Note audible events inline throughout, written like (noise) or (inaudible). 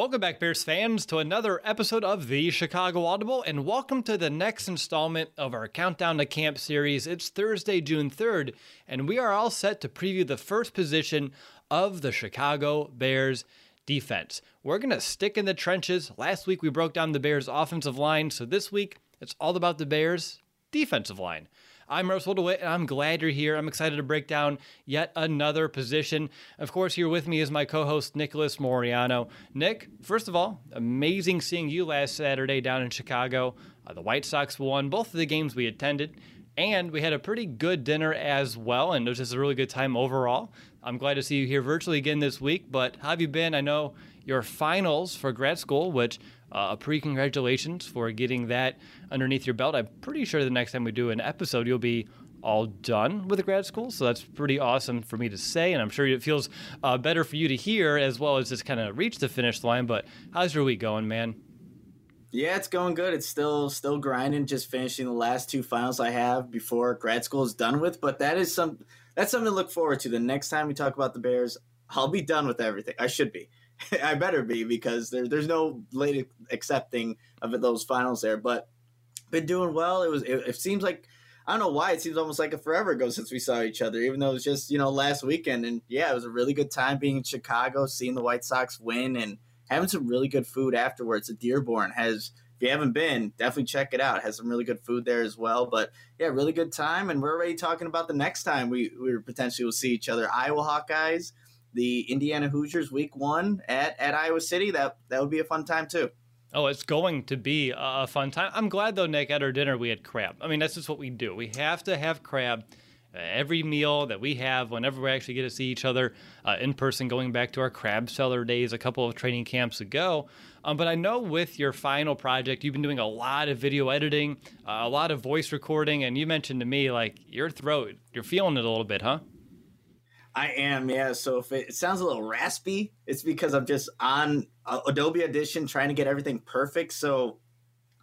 Welcome back, Bears fans, to another episode of the Chicago Audible, and welcome to the next installment of our Countdown to Camp series. It's Thursday, June 3rd, and we are all set to preview the first position of the Chicago Bears defense. We're going to stick in the trenches. Last week we broke down the Bears' offensive line, so this week it's all about the Bears' defensive line. I'm Russell DeWitt, and I'm glad you're here. I'm excited to break down yet another position. Of course, here with me is my co host, Nicholas Moriano. Nick, first of all, amazing seeing you last Saturday down in Chicago. Uh, the White Sox won both of the games we attended, and we had a pretty good dinner as well, and it was just a really good time overall. I'm glad to see you here virtually again this week, but how have you been? I know your finals for grad school, which uh, a pre congratulations for getting that underneath your belt. I'm pretty sure the next time we do an episode, you'll be all done with grad school. So that's pretty awesome for me to say. And I'm sure it feels uh, better for you to hear as well as just kind of reach the finish line. But how's your week going, man? Yeah, it's going good. It's still still grinding, just finishing the last two finals I have before grad school is done with. But that is some that's something to look forward to. The next time we talk about the Bears, I'll be done with everything. I should be. (laughs) I better be because there, there's no late accepting of those finals there. But been doing well. It was. It, it, seems like I don't know why it seems almost like a forever ago since we saw each other, even though it was just you know last weekend. And yeah, it was a really good time being in Chicago, seeing the White Sox win, and having some really good food afterwards. The Dearborn has. If you haven't been, definitely check it out. It has some really good food there as well. But yeah, really good time, and we're already talking about the next time we we potentially will see each other. Iowa Hawkeyes the Indiana Hoosiers week one at, at Iowa City. That that would be a fun time too. Oh, it's going to be a fun time. I'm glad though, Nick, at our dinner we had crab. I mean, that's just what we do. We have to have crab. Uh, every meal that we have, whenever we actually get to see each other uh, in person, going back to our crab cellar days a couple of training camps ago. Um, but I know with your final project, you've been doing a lot of video editing, uh, a lot of voice recording, and you mentioned to me like your throat, you're feeling it a little bit, huh? I am, yeah. So if it, it, sounds a little raspy, it's because I'm just on uh, Adobe Audition trying to get everything perfect. So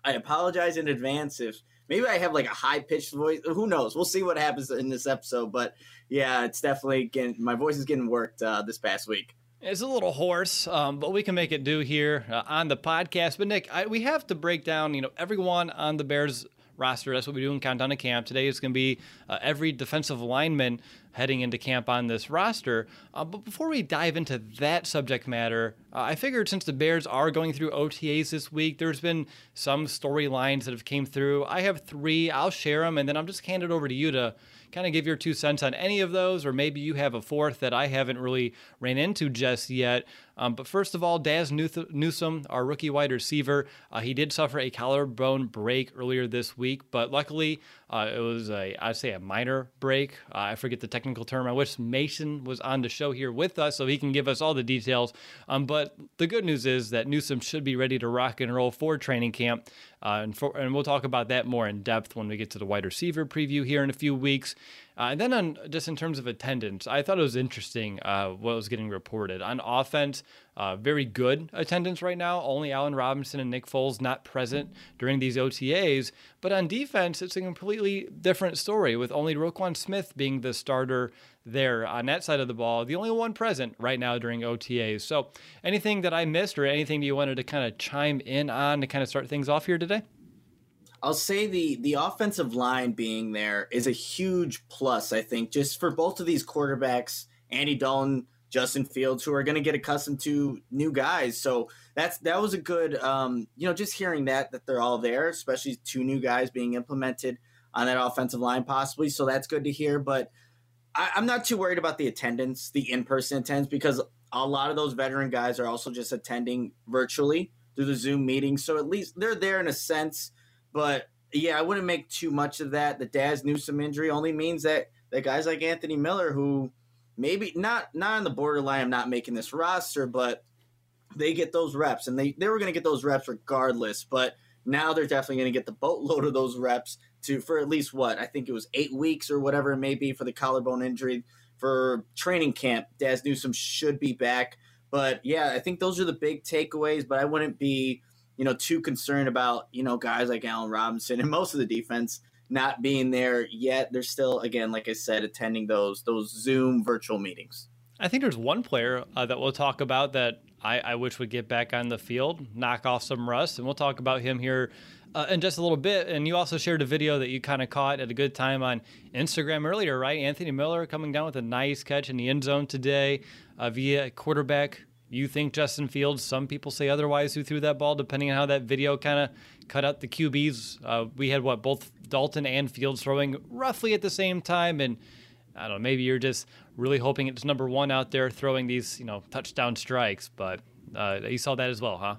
I apologize in advance if maybe I have like a high pitched voice. Who knows? We'll see what happens in this episode. But yeah, it's definitely getting my voice is getting worked uh, this past week. It's a little hoarse, um, but we can make it do here uh, on the podcast. But Nick, I, we have to break down, you know, everyone on the Bears roster. That's what we do in Countdown to Camp. Today is going to be uh, every defensive lineman heading into camp on this roster. Uh, but before we dive into that subject matter, uh, I figured since the Bears are going through OTAs this week, there's been some storylines that have came through. I have three. I'll share them, and then I'm just hand it over to you to kind of give your two cents on any of those, or maybe you have a fourth that I haven't really ran into just yet. Um, but first of all, Dazz Newsome, our rookie wide receiver, uh, he did suffer a collarbone break earlier this week, but luckily uh, it was a I'd say a minor break. Uh, I forget the technical technical term. I wish Mason was on the show here with us so he can give us all the details. Um, but the good news is that Newsome should be ready to rock and roll for training camp. Uh, and, for, and we'll talk about that more in depth when we get to the wide receiver preview here in a few weeks. Uh, and then on just in terms of attendance, I thought it was interesting uh, what was getting reported on offense. Uh, very good attendance right now. Only Allen Robinson and Nick Foles not present during these OTAs. But on defense, it's a completely different story with only Roquan Smith being the starter there on that side of the ball, the only one present right now during OTAs. So, anything that I missed or anything you wanted to kind of chime in on to kind of start things off here today? I'll say the the offensive line being there is a huge plus. I think just for both of these quarterbacks, Andy Dalton, Justin Fields, who are going to get accustomed to new guys. So that's that was a good, um, you know, just hearing that that they're all there, especially two new guys being implemented on that offensive line, possibly. So that's good to hear. But I, I'm not too worried about the attendance, the in person attendance, because a lot of those veteran guys are also just attending virtually through the Zoom meeting. So at least they're there in a sense but yeah, I wouldn't make too much of that. The Dazz Newsome injury only means that that guys like Anthony Miller, who maybe not not on the borderline of not making this roster, but they get those reps, and they they were going to get those reps regardless. But now they're definitely going to get the boatload of those reps to for at least what I think it was eight weeks or whatever it may be for the collarbone injury for training camp. Dazz Newsome should be back, but yeah, I think those are the big takeaways. But I wouldn't be you know, too concerned about, you know, guys like Allen Robinson and most of the defense not being there yet. They're still, again, like I said, attending those those Zoom virtual meetings. I think there's one player uh, that we'll talk about that I, I, wish would get back on the field, knock off some rust, and we'll talk about him here uh, in just a little bit. And you also shared a video that you kind of caught at a good time on Instagram earlier, right? Anthony Miller coming down with a nice catch in the end zone today uh, via quarterback you think Justin Fields. Some people say otherwise who threw that ball, depending on how that video kind of cut out the QBs. Uh, we had what both Dalton and Fields throwing roughly at the same time, and I don't know. Maybe you're just really hoping it's number one out there throwing these, you know, touchdown strikes. But uh, you saw that as well, huh?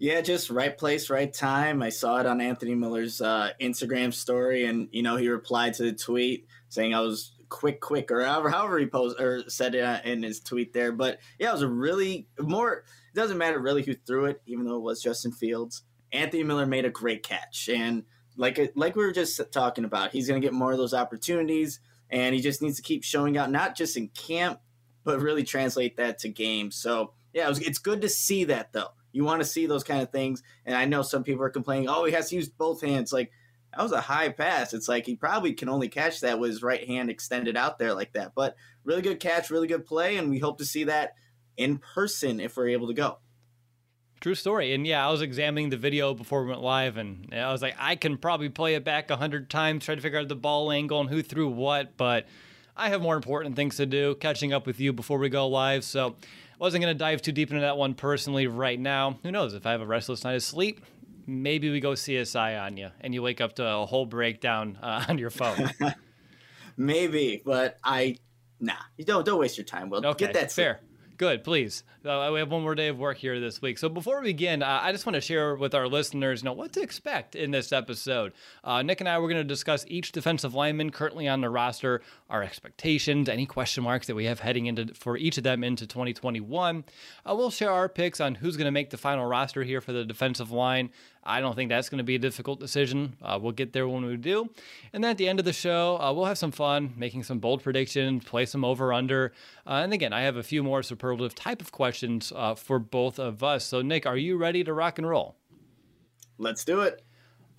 Yeah, just right place, right time. I saw it on Anthony Miller's uh, Instagram story, and you know he replied to the tweet saying I was quick, quick, or however, however he posed or said it in his tweet there. But yeah, it was a really more. It doesn't matter really who threw it, even though it was Justin Fields. Anthony Miller made a great catch, and like like we were just talking about, he's going to get more of those opportunities, and he just needs to keep showing out, not just in camp, but really translate that to games. So yeah, it was, it's good to see that though. You want to see those kind of things, and I know some people are complaining, oh, he has to use both hands, like that was a high pass. It's like he probably can only catch that with his right hand extended out there like that. But really good catch, really good play, and we hope to see that in person if we're able to go. True story. And yeah, I was examining the video before we went live, and I was like, I can probably play it back a hundred times, try to figure out the ball angle and who threw what, but I have more important things to do, catching up with you before we go live. So wasn't going to dive too deep into that one personally right now. Who knows? If I have a restless night of sleep, maybe we go CSI on you and you wake up to a whole breakdown uh, (laughs) on your phone. (laughs) maybe, but I nah. You don't don't waste your time. Well, okay, get that fair. Good, please. Uh, we have one more day of work here this week. So before we begin, uh, I just want to share with our listeners, you know, what to expect in this episode. Uh, Nick and I, we're going to discuss each defensive lineman currently on the roster, our expectations, any question marks that we have heading into for each of them into 2021. Uh, we'll share our picks on who's going to make the final roster here for the defensive line. I don't think that's going to be a difficult decision. Uh, we'll get there when we do. And then at the end of the show, uh, we'll have some fun making some bold predictions, play some over under. Uh, and again, I have a few more superlative type of questions uh, for both of us. So, Nick, are you ready to rock and roll? Let's do it.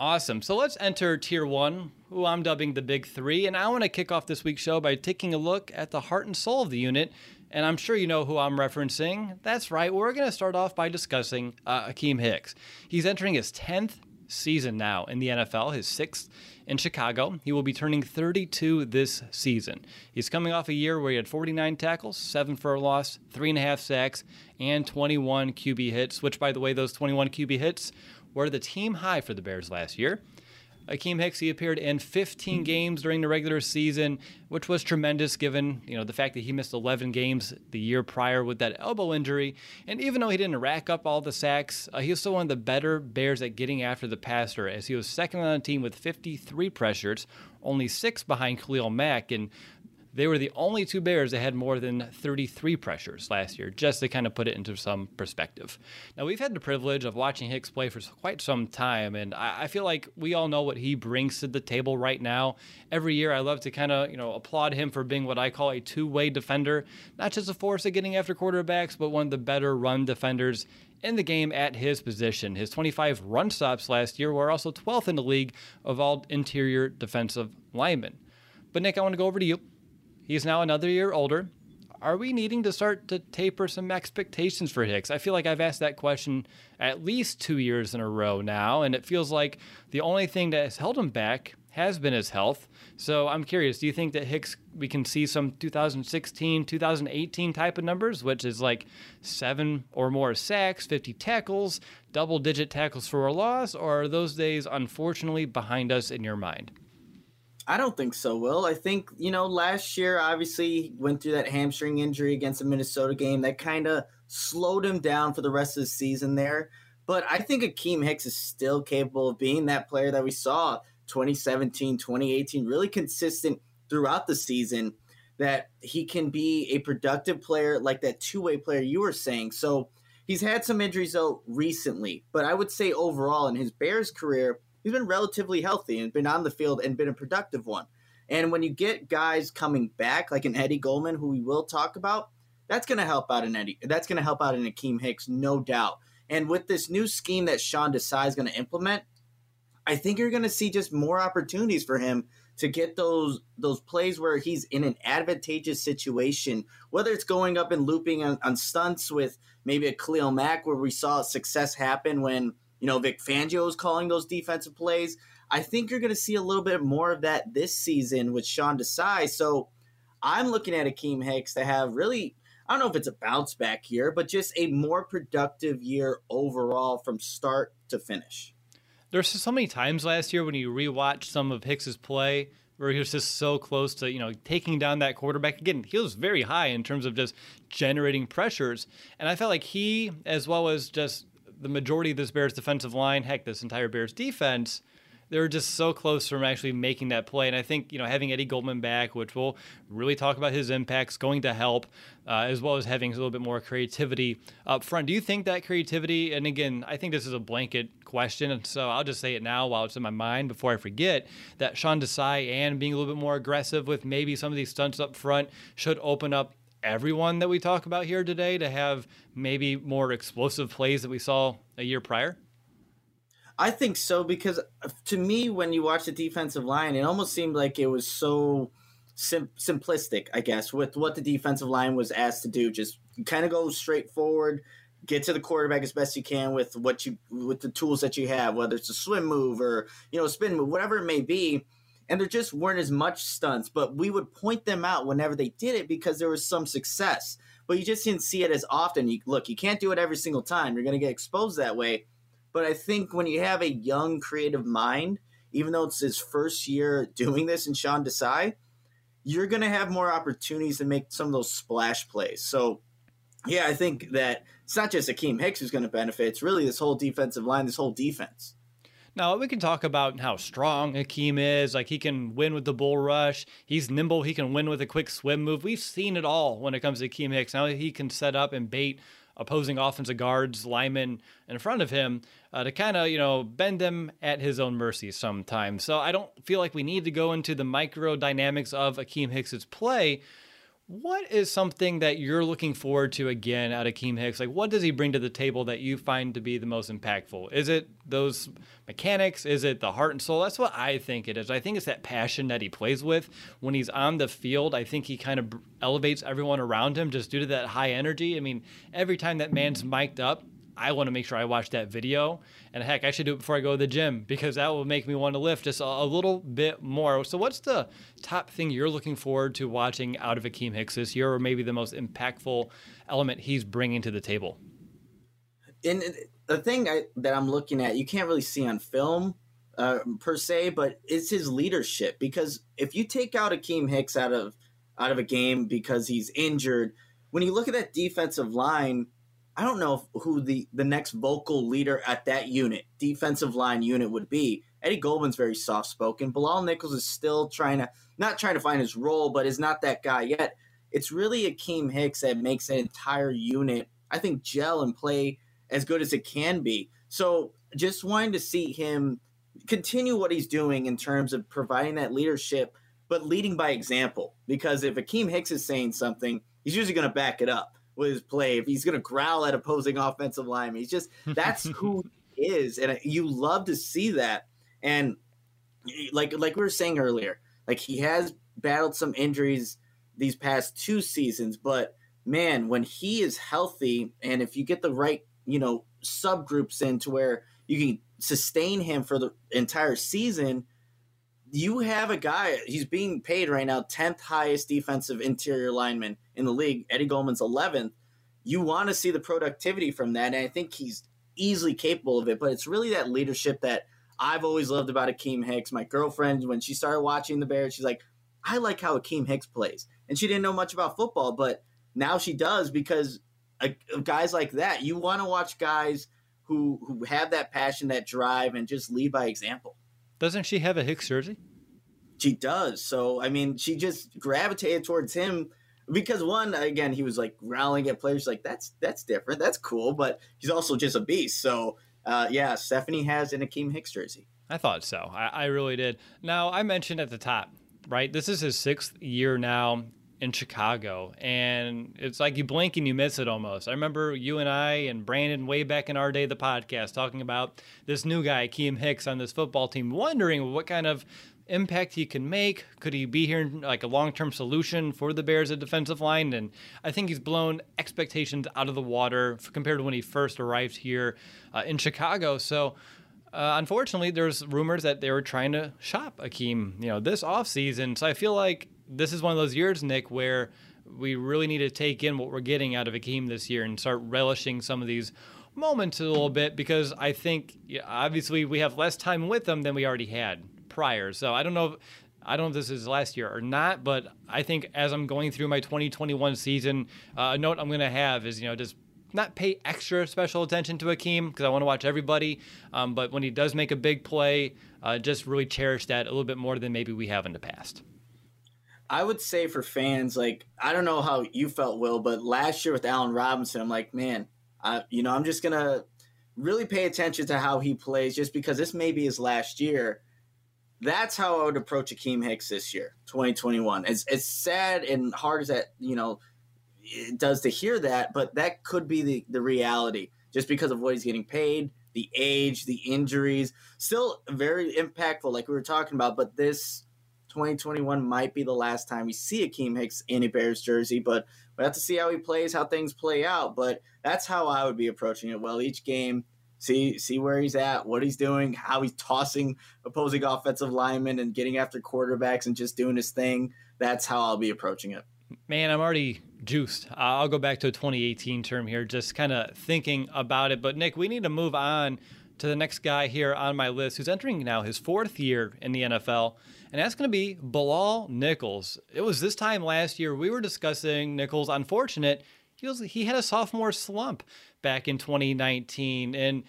Awesome. So let's enter tier one, who I'm dubbing the big three. And I want to kick off this week's show by taking a look at the heart and soul of the unit and I'm sure you know who I'm referencing. That's right, we're going to start off by discussing uh, Akiem Hicks. He's entering his 10th season now in the NFL, his sixth in Chicago. He will be turning 32 this season. He's coming off a year where he had 49 tackles, seven for a loss, three and a half sacks, and 21 QB hits, which, by the way, those 21 QB hits were the team high for the Bears last year. Akiem Hicks, he appeared in 15 games during the regular season, which was tremendous given, you know, the fact that he missed 11 games the year prior with that elbow injury. And even though he didn't rack up all the sacks, uh, he was still one of the better Bears at getting after the passer as he was second on the team with 53 pressures, only six behind Khalil Mack. And they were the only two Bears that had more than 33 pressures last year, just to kind of put it into some perspective. Now, we've had the privilege of watching Hicks play for quite some time, and I, feel like we all know what he brings to the table right now. Every year, I love to kind of, you know, applaud him for being what I call a two way defender, not just a force at getting after quarterbacks, but one of the better run defenders in the game at his position. His 25 run stops last year were also 12th in the league of all interior defensive linemen. But Nick, I want to go over to you. He's now another year older. Are we needing to start to taper some expectations for Hicks? I feel like I've asked that question at least two years in a row now, and it feels like the only thing that has held him back has been his health. So I'm curious, do you think that Hicks we can see some 2016, 2018 type of numbers, which is like seven or more sacks, 50 tackles, double digit tackles for a loss, or are those days unfortunately behind us in your mind? I don't think so, Will. I think, you know, last year obviously went through that hamstring injury against the Minnesota game that kind of slowed him down for the rest of the season there. But I think Akiem Hicks is still capable of being that player that we saw 2017, 2018, really consistent throughout the season that he can be a productive player like that two-way player you were saying. So he's had some injuries though recently, but I would say overall in his Bears career – he's been relatively healthy and been on the field and been a productive one. And when you get guys coming back, like an Eddie Goldman, who we will talk about, that's going to help out in Eddie. That's going to help out in Akiem Hicks, no doubt. And with this new scheme that Sean Desai is going to implement, I think you're going to see just more opportunities for him to get those those plays where he's in an advantageous situation, whether it's going up and looping on, on stunts with maybe a Khalil Mack, where we saw success happen when you know, Vic Fangio is calling those defensive plays. I think you're going to see a little bit more of that this season with Sean Desai. So I'm looking at Akiem Hicks to have really, I don't know if it's a bounce back year, but just a more productive year overall from start to finish. There's so many times last year when you rewatch some of Hicks's play where he was just so close to, you know, taking down that quarterback. Again, he was very high in terms of just generating pressures. And I felt like he, as well as just the majority of this Bears defensive line, heck, this entire Bears defense, they were just so close from actually making that play. And I think, you know, having Eddie Goldman back, which we'll really talk about his impacts, going to help, uh, as well as having a little bit more creativity up front. Do you think that creativity, and again, I think this is a blanket question, and so I'll just say it now while it's in my mind before I forget, that Sean Desai and being a little bit more aggressive with maybe some of these stunts up front should open up everyone that we talk about here today to have maybe more explosive plays that we saw a year prior? I think so because uh, to me, when you watch the defensive line, it almost seemed like it was so sim- simplistic, I guess, with what the defensive line was asked to do. Just kind of go straight forward, get to the quarterback as best you can with what you with the tools that you have, whether it's a swim move or you know spin move, whatever it may be and there just weren't as much stunts, but we would point them out whenever they did it because there was some success. But you just didn't see it as often. You, look, you can't do it every single time. You're going to get exposed that way. But I think when you have a young, creative mind, even though it's his first year doing this in Sean Desai, you're going to have more opportunities to make some of those splash plays. So, yeah, I think that it's not just Akiem Hicks who's going to benefit. It's really this whole defensive line, this whole defense. Now we can talk about how strong Akiem is. Like he can win with the bull rush. He's nimble. He can win with a quick swim move. We've seen it all when it comes to Akiem Hicks. Now he can set up and bait opposing offensive guards, linemen in front of him uh, to kind of, you know, bend them at his own mercy sometimes. So I don't feel like we need to go into the micro dynamics of Akiem Hicks's play what is something that you're looking forward to again out of Keem Hicks? Like, what does he bring to the table that you find to be the most impactful? Is it those mechanics? Is it the heart and soul? That's what I think it is. I think it's that passion that he plays with when he's on the field. I think he kind of elevates everyone around him just due to that high energy. I mean, every time that man's mic'd up, I want to make sure I watch that video. And heck, I should do it before I go to the gym because that will make me want to lift just a, little bit more. So, what's the top thing you're looking forward to watching out of Akiem Hicks this year, or maybe the most impactful element he's bringing to the table? And the thing I, that I'm looking at, you can't really see on film uh, per se, but it's his leadership. Because if you take out Akiem Hicks out of out of a game because he's injured, when you look at that defensive line, I don't know who the the next vocal leader at that unit, defensive line unit, would be. Eddie Goldman's very soft spoken. Bilal Nichols is still trying to not trying to find his role, but is not that guy yet. It's really Akiem Hicks that makes an entire unit, I think, gel and play as good as it can be. So just wanting to see him continue what he's doing in terms of providing that leadership, but leading by example. Because if Akiem Hicks is saying something, he's usually going to back it up with his play. If he's going to growl at opposing offensive linemen, he's just that's who (laughs) he is, and you love to see that. And like like we were saying earlier, like he has battled some injuries these past two seasons, but man, when he is healthy, and if you get the right you know subgroups in to where you can sustain him for the entire season, you have a guy, he's being paid right now 10th highest defensive interior lineman in the league. Eddie Goldman's 11th. You want to see the productivity from that. And I think he's easily capable of it, but it's really that leadership that I've always loved about Akiem Hicks. My girlfriend, when she started watching the Bears, she's like, I like how Akiem Hicks plays. And she didn't know much about football, but now she does because guys like that, you want to watch guys who who have that passion, that drive, and just lead by example. Doesn't she have a Hicks jersey? She does. So I mean, she just gravitated towards him because one, again, he was like growling at players like that's that's different, that's cool, but he's also just a beast. So uh, yeah, Stephanie has an Akiem Hicks jersey. I thought so. I, I really did. Now I mentioned at the top, right? This is his sixth year now in Chicago, and it's like you blink and you miss it almost. I remember you and I and Brandon way back in our day, the podcast, talking about this new guy, Akiem Hicks, on this football team, wondering what kind of impact he can make. Could he be here like a long term solution for the Bears at defensive line? And I think he's blown expectations out of the water compared to when he first arrived here uh, in Chicago. So. Uh, unfortunately, there's rumors that they were trying to shop Akiem, you know, this offseason. So I feel like this is one of those years, Nick, where we really need to take in what we're getting out of Akiem this year and start relishing some of these moments a little bit because I think yeah, obviously we have less time with them than we already had prior. So I don't know. If, I don't know if this is last year or not, but I think as I'm going through my 2021 season, uh, a note I'm going to have is you know just not pay extra special attention to Akiem because I want to watch everybody. Um, but when he does make a big play, uh, just really cherish that a little bit more than maybe we have in the past. I would say for fans, like I don't know how you felt, Will, but last year with Allen Robinson, I'm like, man, I, you know, I'm just gonna really pay attention to how he plays, just because this may be his last year. That's how I would approach Akiem Hicks this year, 2021. As, it's sad and hard as that you know it does to hear that, but that could be the the reality, just because of what he's getting paid, the age, the injuries. Still very impactful, like we were talking about, but this 2021 might be the last time we see Akiem Hicks in a Bears jersey, but we have to see how he plays, how things play out. But that's how I would be approaching it. Well, each game, see see where he's at, what he's doing, how he's tossing opposing offensive linemen and getting after quarterbacks and just doing his thing. That's how I'll be approaching it. Man, I'm already juiced. I'll go back to a 2018 term here, just kind of thinking about it. But Nick, we need to move on to the next guy here on my list who's entering now his fourth year in the NFL and that's going to be Bilal Nichols. It was this time last year we were discussing Nichols' unfortunate. He, had a sophomore slump back in 2019, and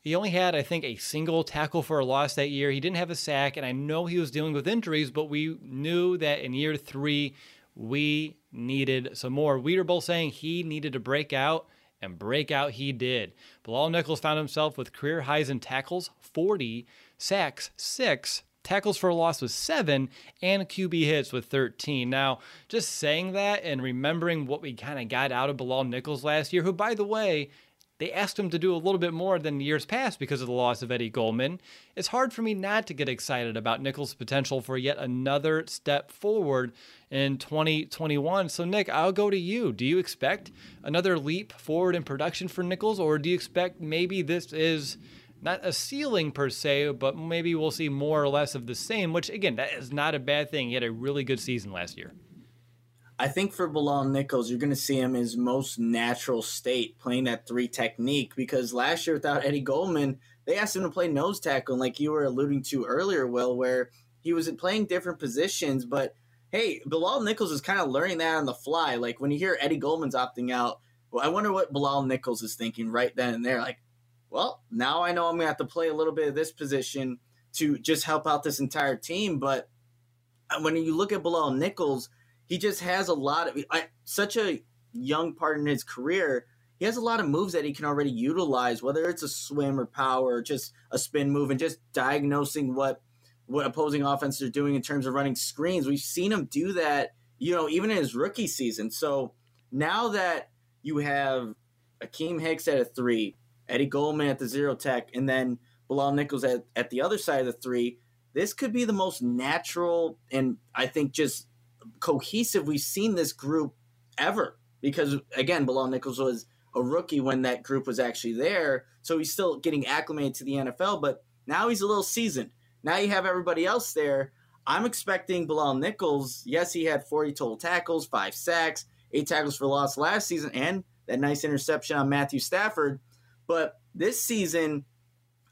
he only had, I think, a single tackle for a loss that year. He didn't have a sack, and I know he was dealing with injuries, but we knew that in year three, we needed some more. We were both saying he needed to break out, and break out he did. Bilal Nichols found himself with career highs in tackles, 40, sacks, 6, tackles for a loss with seven, and QB hits with 13. Now, just saying that and remembering what we kind of got out of Bilal Nichols last year, who, by the way, they asked him to do a little bit more than years past because of the loss of Eddie Goldman. It's hard for me not to get excited about Nichols' potential for yet another step forward in 2021. So, Nick, I'll go to you. Do you expect another leap forward in production for Nichols, or do you expect maybe this is not a ceiling per se, but maybe we'll see more or less of the same, which again, that is not a bad thing. He had a really good season last year. I think for Bilal Nichols, you're going to see him in his most natural state playing that three technique because last year without Eddie Goldman, they asked him to play nose tackle, and like you were alluding to earlier, Will, where he was playing different positions. But hey, Bilal Nichols is kind of learning that on the fly. Like when you hear Eddie Goldman's opting out, Well, I wonder what Bilal Nichols is thinking right then and there. Like, well, now I know I'm gonna have to play a little bit of this position to just help out this entire team. But when you look at Bilal Nichols, he just has a lot of I, such a young part in his career. He has a lot of moves that he can already utilize, whether it's a swim or power, or just a spin move, and just diagnosing what what opposing offenses are doing in terms of running screens. We've seen him do that, you know, even in his rookie season. So now that you have Akiem Hicks at a three, Eddie Goldman at the zero tech, and then Bilal Nichols at, at the other side of the three, this could be the most natural and I think just cohesive we've seen this group ever. Because again, Bilal Nichols was a rookie when that group was actually there, so he's still getting acclimated to the NFL, but now he's a little seasoned. Now you have everybody else there. I'm expecting Bilal Nichols. Yes, he had 40 total tackles, five sacks, eight tackles for loss last season, and that nice interception on Matthew Stafford. But this season,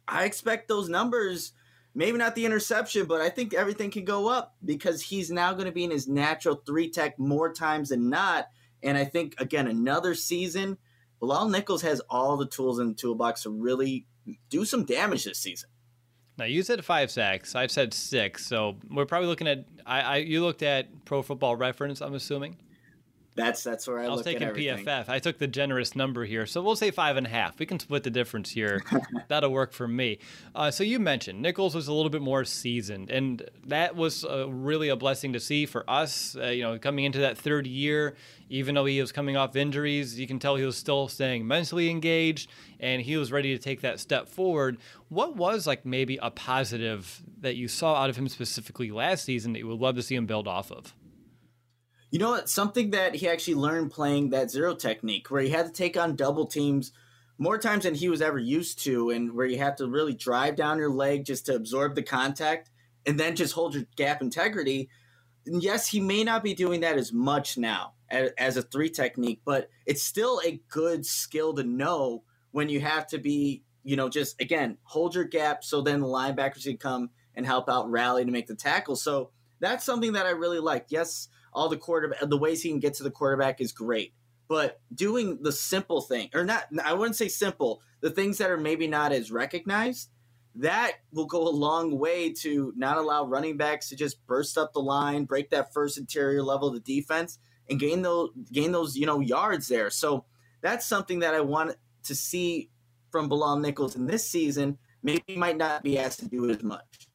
I expect those numbers, maybe not the interception, but I think everything can go up because he's now going to be in his natural three tech more times than not. And I think, again, another season, Bilal Nichols has all the tools in the toolbox to really do some damage this season. Now you said five sacks. I've said six, so we're probably looking at. I, I you looked at Pro Football Reference. I'm assuming. That's that's where I, I was taking PFF. I took the generous number here, so we'll say five and a half. We can split the difference here. (laughs) That'll work for me. Uh, so you mentioned Nichols was a little bit more seasoned, and that was uh, really a blessing to see for us. Uh, you know, coming into that third year, even though he was coming off injuries, you can tell he was still staying mentally engaged, and he was ready to take that step forward. What was like maybe a positive that you saw out of him specifically last season that you would love to see him build off of? You know what? Something that he actually learned playing that zero technique, where he had to take on double teams more times than he was ever used to, and where you have to really drive down your leg just to absorb the contact and then just hold your gap integrity. And yes, he may not be doing that as much now as a three technique, but it's still a good skill to know when you have to be, you know, just again, hold your gap so then the linebackers can come and help out rally to make the tackle. So that's something that I really like. Yes, all the quarterback, the ways he can get to the quarterback is great. But doing the simple thing, or not, I wouldn't say simple, the things that are maybe not as recognized, that will go a long way to not allow running backs to just burst up the line, break that first interior level of the defense, and gain those gain those you know yards there. So that's something that I want to see from Bilal Nichols in this season. Maybe might not be asked to do as much.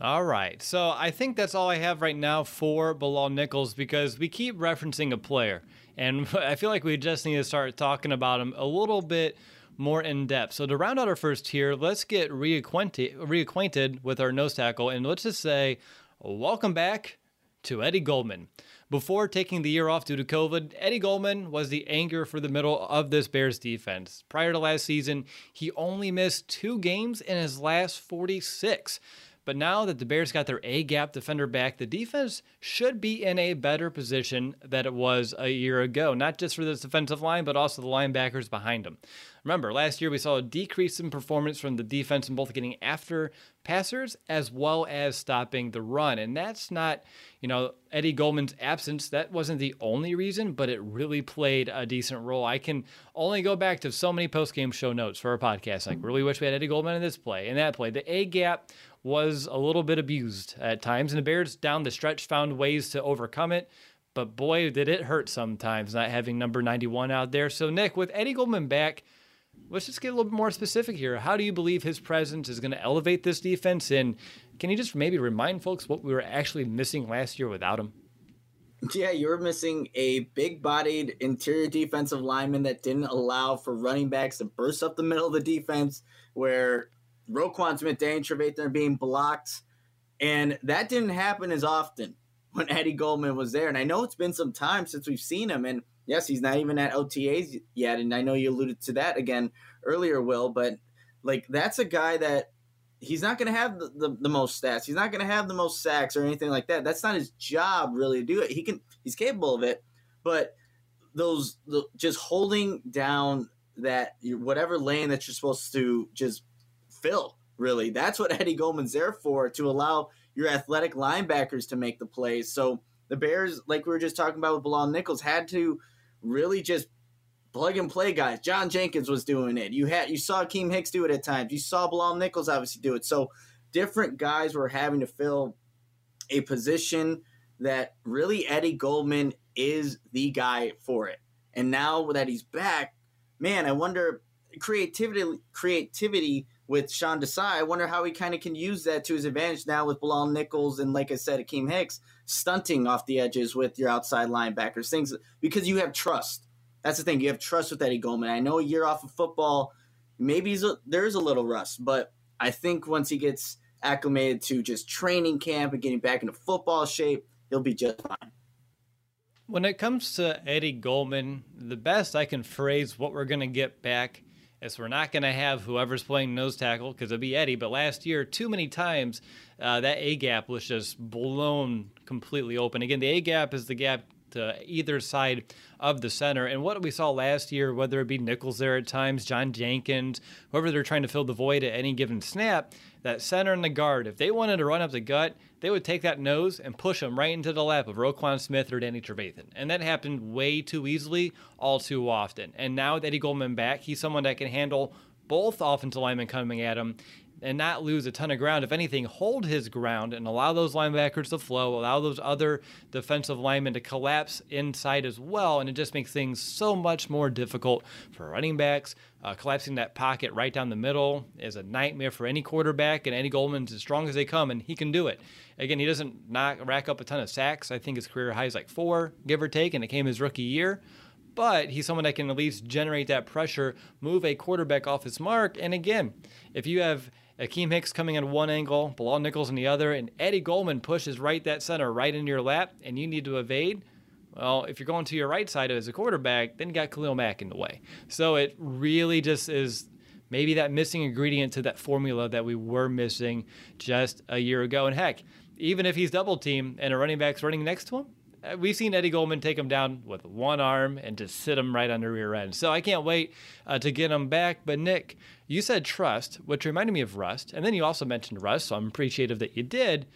All right. So I think that's all I have right now for Bilal Nichols because we keep referencing a player. And (laughs) I feel like we just need to start talking about him a little bit more in depth. So to round out our first tier, let's get reacquainted, reacquainted with our nose tackle. And let's just say, welcome back to Eddie Goldman. Before taking the year off due to COVID, Eddie Goldman was the anchor for the middle of this Bears defense. Prior to last season, he only missed two games in his last 46. But now that the Bears got their A gap defender back, the defense should be in a better position than it was a year ago, not just for this defensive line, but also the linebackers behind them. Remember, last year we saw a decrease in performance from the defense in both getting after passers as well as stopping the run. And that's not, you know, Eddie Goldman's absence. That wasn't the only reason, but it really played a decent role. I can only go back to so many post game show notes for our podcast. Like, really wish we had Eddie Goldman in this play and that play. The A gap was a little bit abused at times, and the Bears down the stretch found ways to overcome it. But boy, did it hurt sometimes not having number 91 out there. So, Nick, with Eddie Goldman back, let's just get a little bit more specific here. How do you believe his presence is going to elevate this defense? And can you just maybe remind folks what we were actually missing last year without him? Yeah, you were missing a big bodied interior defensive lineman that didn't allow for running backs to burst up the middle of the defense, where Roquan Smith, Danny Trevathan being blocked. And that didn't happen as often (laughs) when Eddie Goldman was there. And I know it's been some time since we've seen him. And yes, he's not even at OTAs yet. And I know you alluded to that again earlier, Will, but like that's a guy that he's not going to have the, the, the, most stats. He's not going to have the most sacks or anything like that. That's not his job really to do it. He can, he's capable of it, but those, the, just holding down that whatever lane that you're supposed to just fill, really. That's what (laughs) Eddie Goldman's there for, to allow your athletic linebackers to make the plays. So the Bears, like we were just talking about with Bilal Nichols, had to really just plug and play guys. John Jenkins was doing it. You had you saw Keem Hicks do it at times. You saw Bilal Nichols obviously do it. So different guys were having to fill a position that really Eddie Goldman is the guy for it. And now that he's back, man, I wonder creativity creativity with Sean Desai. I wonder how he kind of can use that to his advantage now with Bilal Nichols and, like I said, Akiem Hicks stunting off the edges with your outside linebackers. Things because you have trust. That's the thing. You have trust with Eddie Goldman. I know a year off of football, maybe a, there's a little rust, but I think once he gets acclimated to just training camp and getting back into football shape, he'll be just fine. When it comes to Eddie Goldman, the best I can phrase what we're going to get back is we're not going to have whoever's playing nose tackle because it'll be Eddie. But last year, too many times, uh, that A gap was just blown completely open. Again, the A gap is the gap to either side of the center. And what we saw last year, whether it be Nichols there at times, John Jenkins, whoever they're trying to fill the void at any given snap, that center and the guard, if they wanted to run up the gut, they would take that nose and push them right into the lap of Roquan Smith or Danny Trevathan. And that happened way too easily, all too often. And now with Eddie Goldman back, he's someone that can handle both offensive linemen coming at him and not lose a ton of ground. If anything, hold his ground and allow those linebackers to flow, allow those other defensive linemen to collapse inside as well. And it just makes things so much more difficult for running backs. Uh, collapsing that pocket right down the middle is a nightmare for any quarterback, and Eddie Goldman's as strong as they come, and he can do it. Again, he doesn't knock, rack up a ton of sacks. I think his career high is like four, give or take, and it came his rookie year but he's someone that can at least generate that pressure, move a quarterback off his mark. And again, if you have Akiem Hicks coming in one angle, Bilal Nichols in the other, and Eddie Goldman pushes right that center right into your lap, and you need to evade. Well, if you're going to your right side as a quarterback, then you got Khalil Mack in the way. So it really just is maybe that missing ingredient to that formula that we were missing just a year ago. And heck, even if he's double team and a running back's running next to him, we've seen Eddie Goldman take him down with one arm and just sit him right on the rear end. So I can't wait uh, to get him back. But Nick, you said trust, which reminded me of rust, and then you also mentioned rust. So I'm appreciative that you did.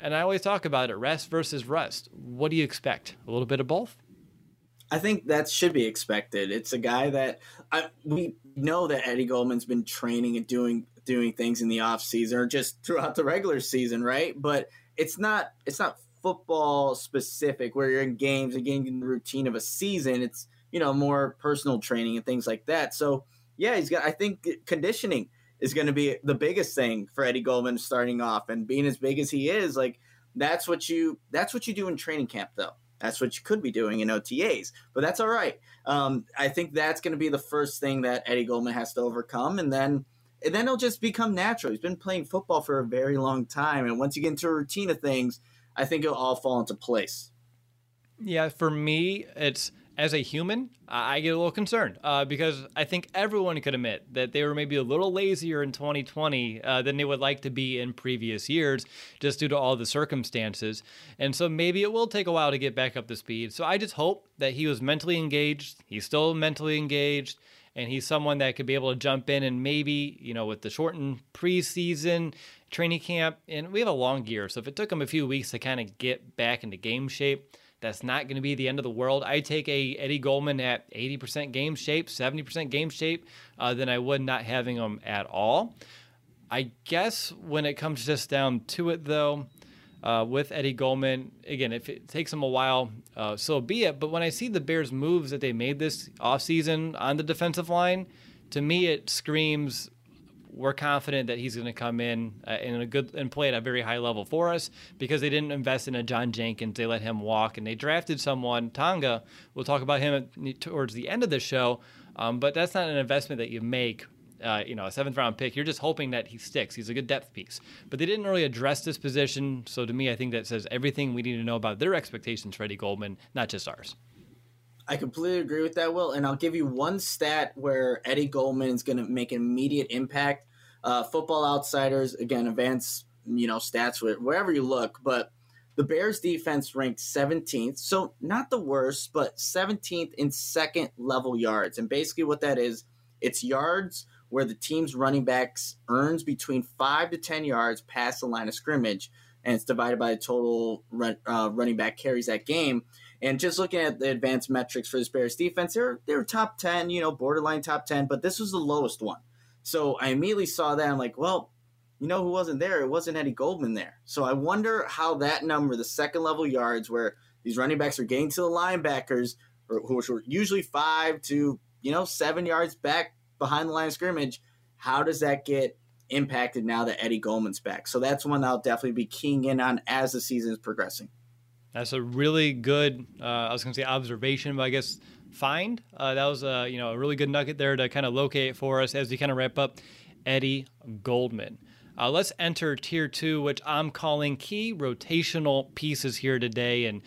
And I always talk about it: rest versus rust. What do you expect? A little bit of both. I think that should be expected. It's a guy that I, we know that Eddie Goldman's been training and doing doing things in the off season or just throughout the regular season, right? But it's not it's not football specific where you're in games and getting in the routine of a season. It's you know more personal training and things like that. So yeah, he's got. I think conditioning is going to be the biggest thing for Eddie Goldman starting off and being as big as he is. Like that's what you that's what you do in training camp though. That's what you could be doing in OTAs, but that's all right. Um, I think that's going to be the first thing that Eddie Goldman has to overcome, and then and then it'll just become natural. He's been playing football for a very long time, and once you get into a routine of things, I think it'll all fall into place. Yeah, for me, it's as a human, I get a little concerned uh, because I think everyone could admit that they were maybe a little lazier in 2020 uh, than they would like to be in previous years, just due to all the circumstances. And so maybe it will take a while to get back up to speed. So I just hope that he was mentally engaged. He's still mentally engaged. And he's someone that could be able to jump in and maybe, you know, with the shortened preseason, training camp, and we have a long year. So if it took him a few weeks to kind of get back into game shape, that's not going to be the end of the world. I take a Eddie Goldman at 80% game shape, 70% game shape, uh, than I would not having him at all. I guess when it comes just down to it, though, uh, with Eddie Goldman, again, if it takes him a while, uh, so be it. But when I see the Bears' moves that they made this offseason on the defensive line, to me it screams we're confident that he's going to come in uh, in a good and play at a very high level for us because they didn't invest in a John Jenkins. They let him walk and they drafted someone, Tonga. We'll talk about him towards the end of the show, um, but that's not an investment that you make. Uh, you know, a seventh round pick. You're just hoping that he sticks. He's a good depth piece. But they didn't really address this position. So to me, I think that says everything we need to know about their expectations for Eddie Goldman, not just ours. I completely agree with that, Will. And I'll give you one stat where Eddie Goldman is going to make an immediate impact. Uh, Football Outsiders, again, advanced, you know, stats wherever you look, but the Bears defense ranked 17th, so not the worst, but 17th in second level yards. And basically, what that is, it's yards where the team's running backs earns between five to 10 yards past the line of scrimmage, and it's divided by the total run, uh, running back carries that game. And just looking at the advanced metrics for this Bears defense, they're they're top ten, you know, borderline top ten, but this was the lowest one. So I immediately saw that. I'm like, well, you know who wasn't there? It wasn't Eddie Goldman there. So I wonder how that number, the second level yards, where these running backs are getting to the linebackers, who were usually five to you know seven yards back behind the line of scrimmage. How does that get impacted now that Eddie Goldman's back? So that's one I'll definitely be keying in on as the season is progressing. That's a really good, uh, I was going to say observation, but I guess find. Uh, that was a you know a really good nugget there to kind of locate for us as we kind of wrap up Eddie Goldman. Uh, let's enter tier two, which I'm calling key rotational pieces here today. And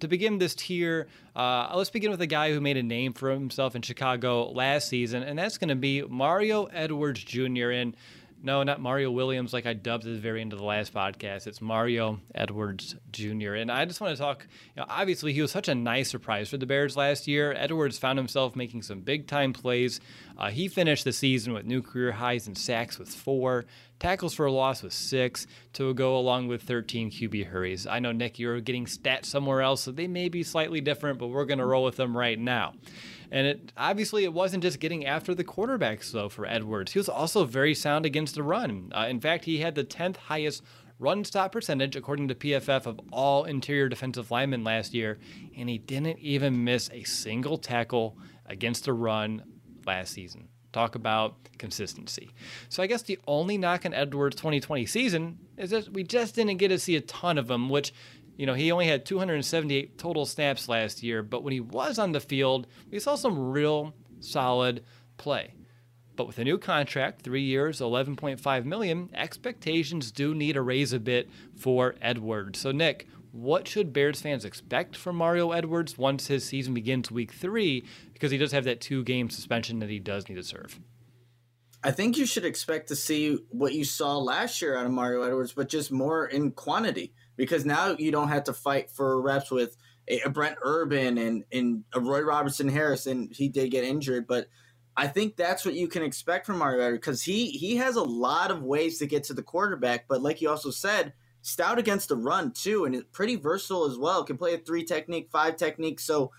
to begin this tier, uh, let's begin with a guy who made a name for himself in Chicago last season, and that's going to be Mario Edwards Jr. And no, not Mario Williams, like I dubbed at the very end of the last podcast. It's Mario Edwards Jr. And I just want to talk. You know, obviously, he was such a nice surprise for the Bears last year. Edwards found himself making some big time plays. Uh, he finished the season with new career highs in sacks with four, tackles for a loss with six, to go along with 13 QB hurries. I know, Nick, you're getting stats somewhere else, so they may be slightly different, but we're going to roll with them right now. And it obviously it wasn't just getting after the quarterbacks though for Edwards. He was also very sound against the run. Uh, in fact, he had the 10th highest run stop percentage according to PFF of all interior defensive linemen last year, and he didn't even miss a single tackle against the run last season. Talk about consistency. So I guess the only knock on Edwards' 2020 season is that we just didn't get to see a ton of him, which you know, he only had 278 total snaps last year, but when he was on the field, we saw some real solid play. But with a new contract, three years, 11.5 million, expectations do need to raise a bit for Edwards. So, Nick, what should Bears fans expect from Mario Edwards once his season begins week three? Because he does have that two game suspension that he does need to serve. I think you should expect to see what you saw last year out of Mario Edwards, but just more in quantity because now you don't have to fight for reps with a, Brent Urban and and a Roy Robertson Harris, and he did get injured, but I think that's what you can expect from Mario because he he has a lot of ways to get to the quarterback, but like you also said, stout against the run too, and pretty versatile as well. Can play a three technique, five technique. So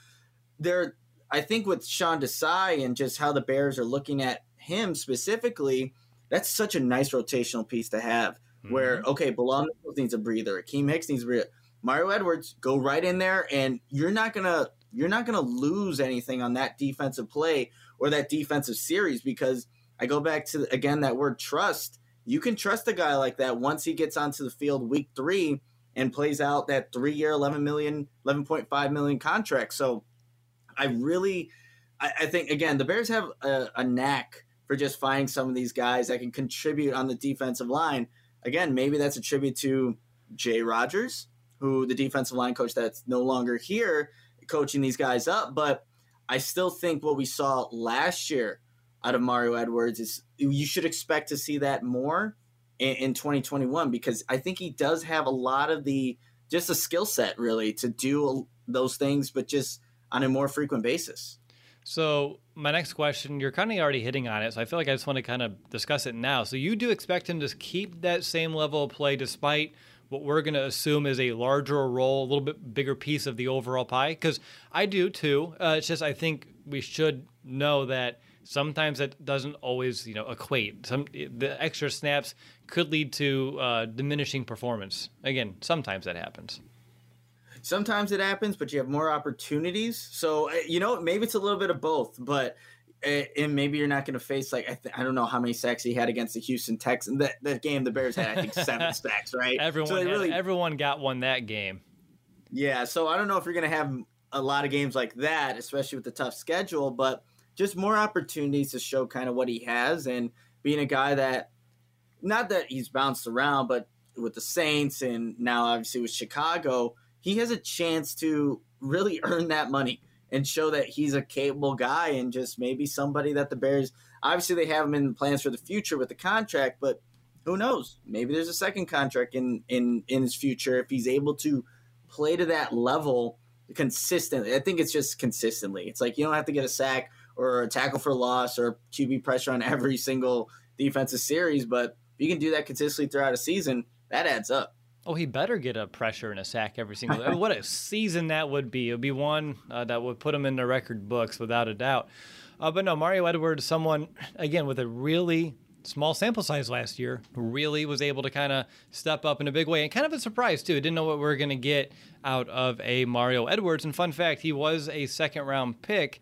there, I think with Sean Desai and just how the Bears are looking at him specifically, that's such a nice rotational piece to have. Mm-hmm. Where okay, Bilal needs a breather, Akiem Hicks needs a breather. Mario Edwards go right in there, and you're not gonna you're not gonna lose anything on that defensive play or that defensive series because I go back to again that word trust. You can trust a guy like that once he gets onto the field week three and plays out that three year, 11 million, 11.5 million contract. So I really, I, I think, again, the Bears have a, a, knack for just finding some of these guys that can contribute on the defensive line again, maybe that's a tribute to Jay Rodgers, who the defensive line coach that's no longer here coaching these guys up. But I still think what we saw last year out of Mario Edwards is you should expect to see that more in, in 2021 because I think he does have a lot of the just a skill set really to do those things, but just on a more frequent basis. So my next question, you're kind of already hitting on it, so I feel like I just want to kind of discuss it now. So you do expect him to keep that same level of play despite what we're going to assume is a larger role, a little bit bigger piece of the overall pie? Because I do too. Uh, it's just I think we should know that sometimes that doesn't always you know equate. Some the extra snaps could lead to uh, diminishing performance. Again, sometimes that happens. Sometimes it happens, but you have more opportunities. So uh, you know, maybe it's a little bit of both, but uh, and maybe you're not going to face like I, th- I don't know how many sacks he had against the Houston Texans. That that game, the Bears had I think seven (laughs) sacks, right? Everyone, so had, really, everyone got one that game. Yeah, so I don't know if you're going to have a lot of games like that, especially with the tough schedule, but just more opportunities to show kind of what he has and being a guy that, not that he's bounced around, but with the Saints and now obviously with Chicago, he has a chance to really (laughs) earn that money and show that he's a capable guy and just maybe somebody that the Bears obviously they have him in plans for the future with the contract, but who knows? Maybe there's a second contract in in in his future if he's able to play to that level consistently. I think it's just consistently. It's like you don't have to get a sack or a tackle for loss or QB pressure on (laughs) every single defensive series, but if you can do that consistently throughout a season, that adds up. Oh, he better get a pressure and a sack every single day. what a season that would be. It would be one uh, that would put him in the record books without a doubt. Uh, but no, Mario Edwards, someone, again, with a really small sample size last year, really was able to kind of step up in a big way and kind of a surprise, too. Didn't know what we were going to get out of a Mario Edwards. And fun fact, he was a second round pick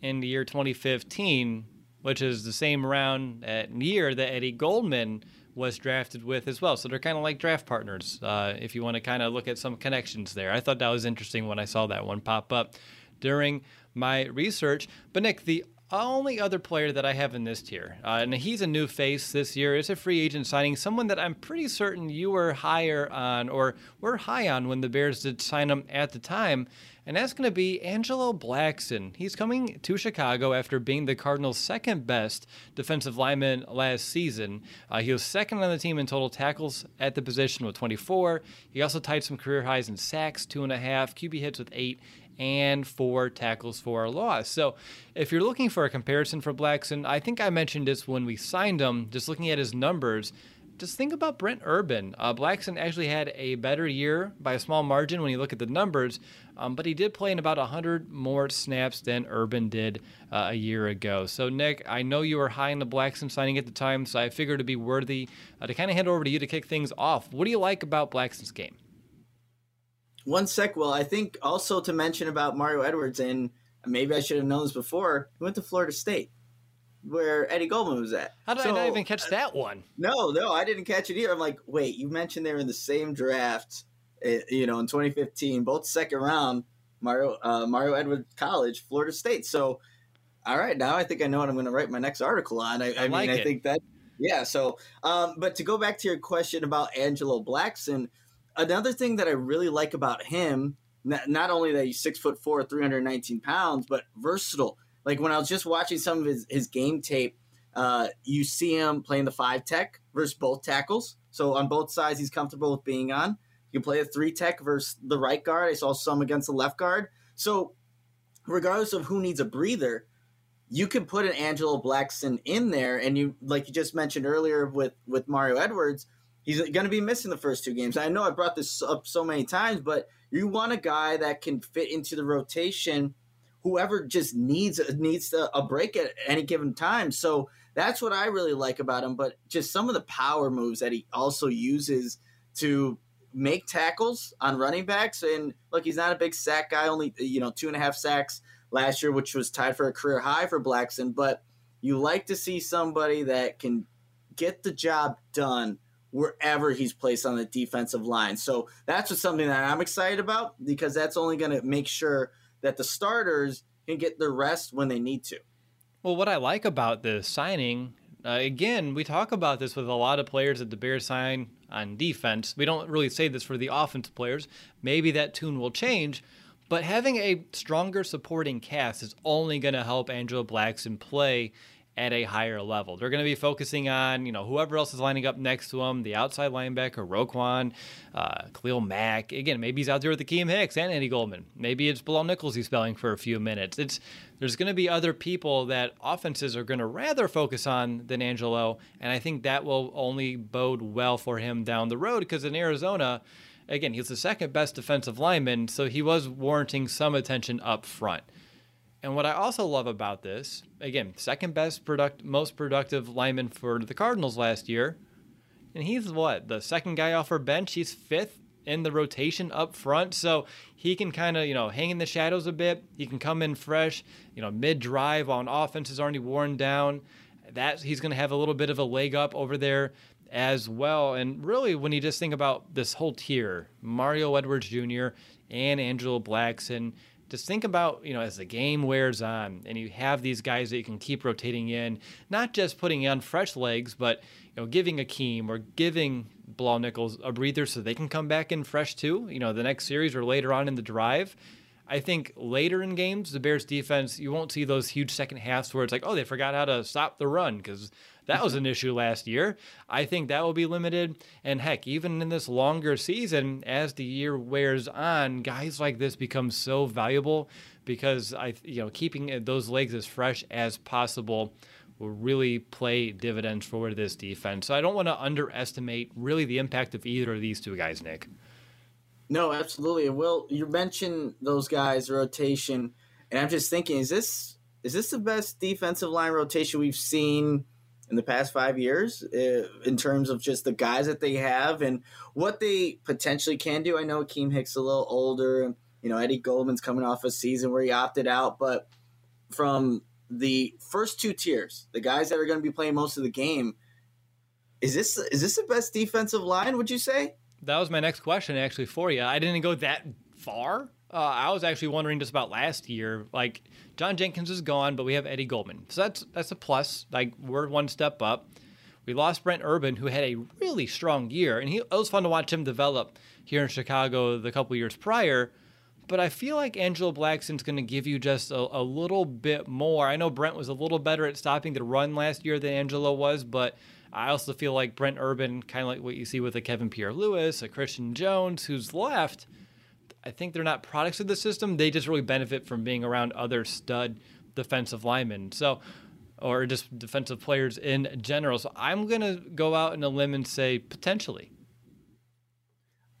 in the year 2015, which is the same round at year that Eddie Goldman was drafted with as well. So they're kind of like draft partners, uh, if you want to kind of look at some connections there. I thought that was interesting when I saw that one pop up during my research. But Nick, the only other player that I have in this tier, uh, and he's a new face this year, is a free agent signing, someone that I'm pretty certain you were higher on or were high on when the Bears did sign him at the time, and that's going to be Angelo Blackson. He's coming to Chicago after being the Cardinals' second best defensive lineman last season. Uh, he was second on the team in total tackles at the position with 24. He also tied some career highs in sacks, two and a half, QB hits with eight, and four tackles for a loss. So, if you're looking for a comparison for Blackson, I think I mentioned this when we signed him, just looking at his numbers. Just think about Brent Urban. Uh, Blackson actually had a better year by a small margin when you look at the numbers, um, but he did play in about 100 more snaps than Urban did uh, a year ago. So, Nick, I know you were high on the Blackson signing at the time, so I figured it'd be worthy uh, to kind of hand over to you to kick things off. What do you like about Blackson's game? One sec. Well, I think also to mention about Mario Edwards, and maybe I should have known this before. He went to Florida State, where Eddie Goldman was at. How did so, I not even catch that one? No, no, I didn't catch it either. I'm like, wait, you mentioned they were in the same draft, eh, you know, in 2015, both second round. Mario uh, Mario Edwards College, Florida State. So, all right, now I think I know what I'm going to write my next article on. I, I, I like mean, it. I think that yeah. So, um, but to go back to your question about Angelo Blackson another thing that I really like about him, not, not only that he's six foot four, 319 pounds, but versatile. Like when I was just watching some of his, his game tape, uh, you see him playing the five tech versus both tackles. So on both sides, he's comfortable with being on. You can play a three tech versus the right guard. I saw some against the left guard. So regardless of who needs a breather, you can put an Angelo Blackson in there, and you like you just mentioned earlier with with Mario Edwards He's going to be missing the first two games. I know I brought this up so many times, but you want a guy that can fit into the rotation. Whoever just needs needs a break at any given time. So that's what I really like about him. But just some of the power moves that he also uses to make tackles on running backs. And look, he's not a big sack guy. Only you know two and a half sacks last year, which was tied for a career high for Blackson. But you like to see somebody that can get the job done wherever he's placed on the defensive line. So that's just something that I'm excited about because that's only going to make sure that the starters can get the rest when they need to. Well, what I like about the signing, uh, again, we talk about this with a lot of players that the Bears sign on defense. We don't really say this for the offensive players. Maybe that tune will change. But having a stronger supporting cast is only going to help Angelo Blackson play at a higher level. They're going to be focusing on, you know, whoever else is lining up next to him, the outside linebacker, Roquan, uh, Khalil Mack. Again, maybe he's out there with Akiem Hicks and Eddie Goldman. Maybe it's Bilal Nichols he's spelling for a few minutes. It's there's going to be other people that offenses are going to rather focus on than Angelo, and I think that will only bode well for him down the road because in Arizona, again, he's the second best defensive lineman, so he was warranting some attention up front. And what I also love about this, again, second best product, most productive lineman for the Cardinals last year, and he's what the second guy off our bench. He's fifth in the rotation up front, so he can kind of you know hang in the shadows a bit. He can come in fresh, you know, mid drive on offense is already worn down. That he's going to have a little bit of a leg up over there as well. And really, when you just think about this whole tier, Mario Edwards Jr. and Angelo Blackson just think about, you know, as the game wears on and you have these guys that you can keep rotating in, not just putting on fresh legs, but, you know, giving Akiem or giving Bilal Nichols a breather so they can come back in fresh too, you know, the next series or later on in the drive. I think later in games, the Bears defense, you won't see those huge second halves where it's like, oh, they forgot how to stop the run because that was an issue last year. I think that will be limited. And heck, even in this longer season, as the year wears on, guys like this become so valuable because I, you know, keeping those legs as fresh as possible will really play dividends for this defense. So I don't want to underestimate really the impact of either of these two guys, Nick. No, absolutely. Will you mentioned those guys rotation, and I'm just thinking, is this is this the best defensive line rotation we've seen in the past five years uh, in terms of just the guys that they have and what they potentially can do? I know Akiem Hicks a little older, and you know Eddie Goldman's coming off a season where he opted out, but from the first two tiers, the guys that are going to be playing most of the game, is this is this the best defensive line? Would you say? That was my next question actually for you. I didn't go that far. Uh, I was actually wondering just about last year. Like John Jenkins is gone, but we have Eddie Goldman, so that's that's a plus. Like we're one step up. We lost Brent Urban, who had a really strong year, and he, it was fun to watch him develop here in Chicago the couple years prior. But I feel like Angelo Blackson's going to give you just a, a little bit more. I know Brent was a little better at stopping the run last year than Angelo was, but I also feel like Brent Urban, kind of like what you see with a Kevin Pierre Louis, a Christian Jones, who's left. I think they're not products of the system. They just really benefit from being around other stud defensive linemen. So, or just defensive players in general. So I'm going to go out on a limb and say potentially.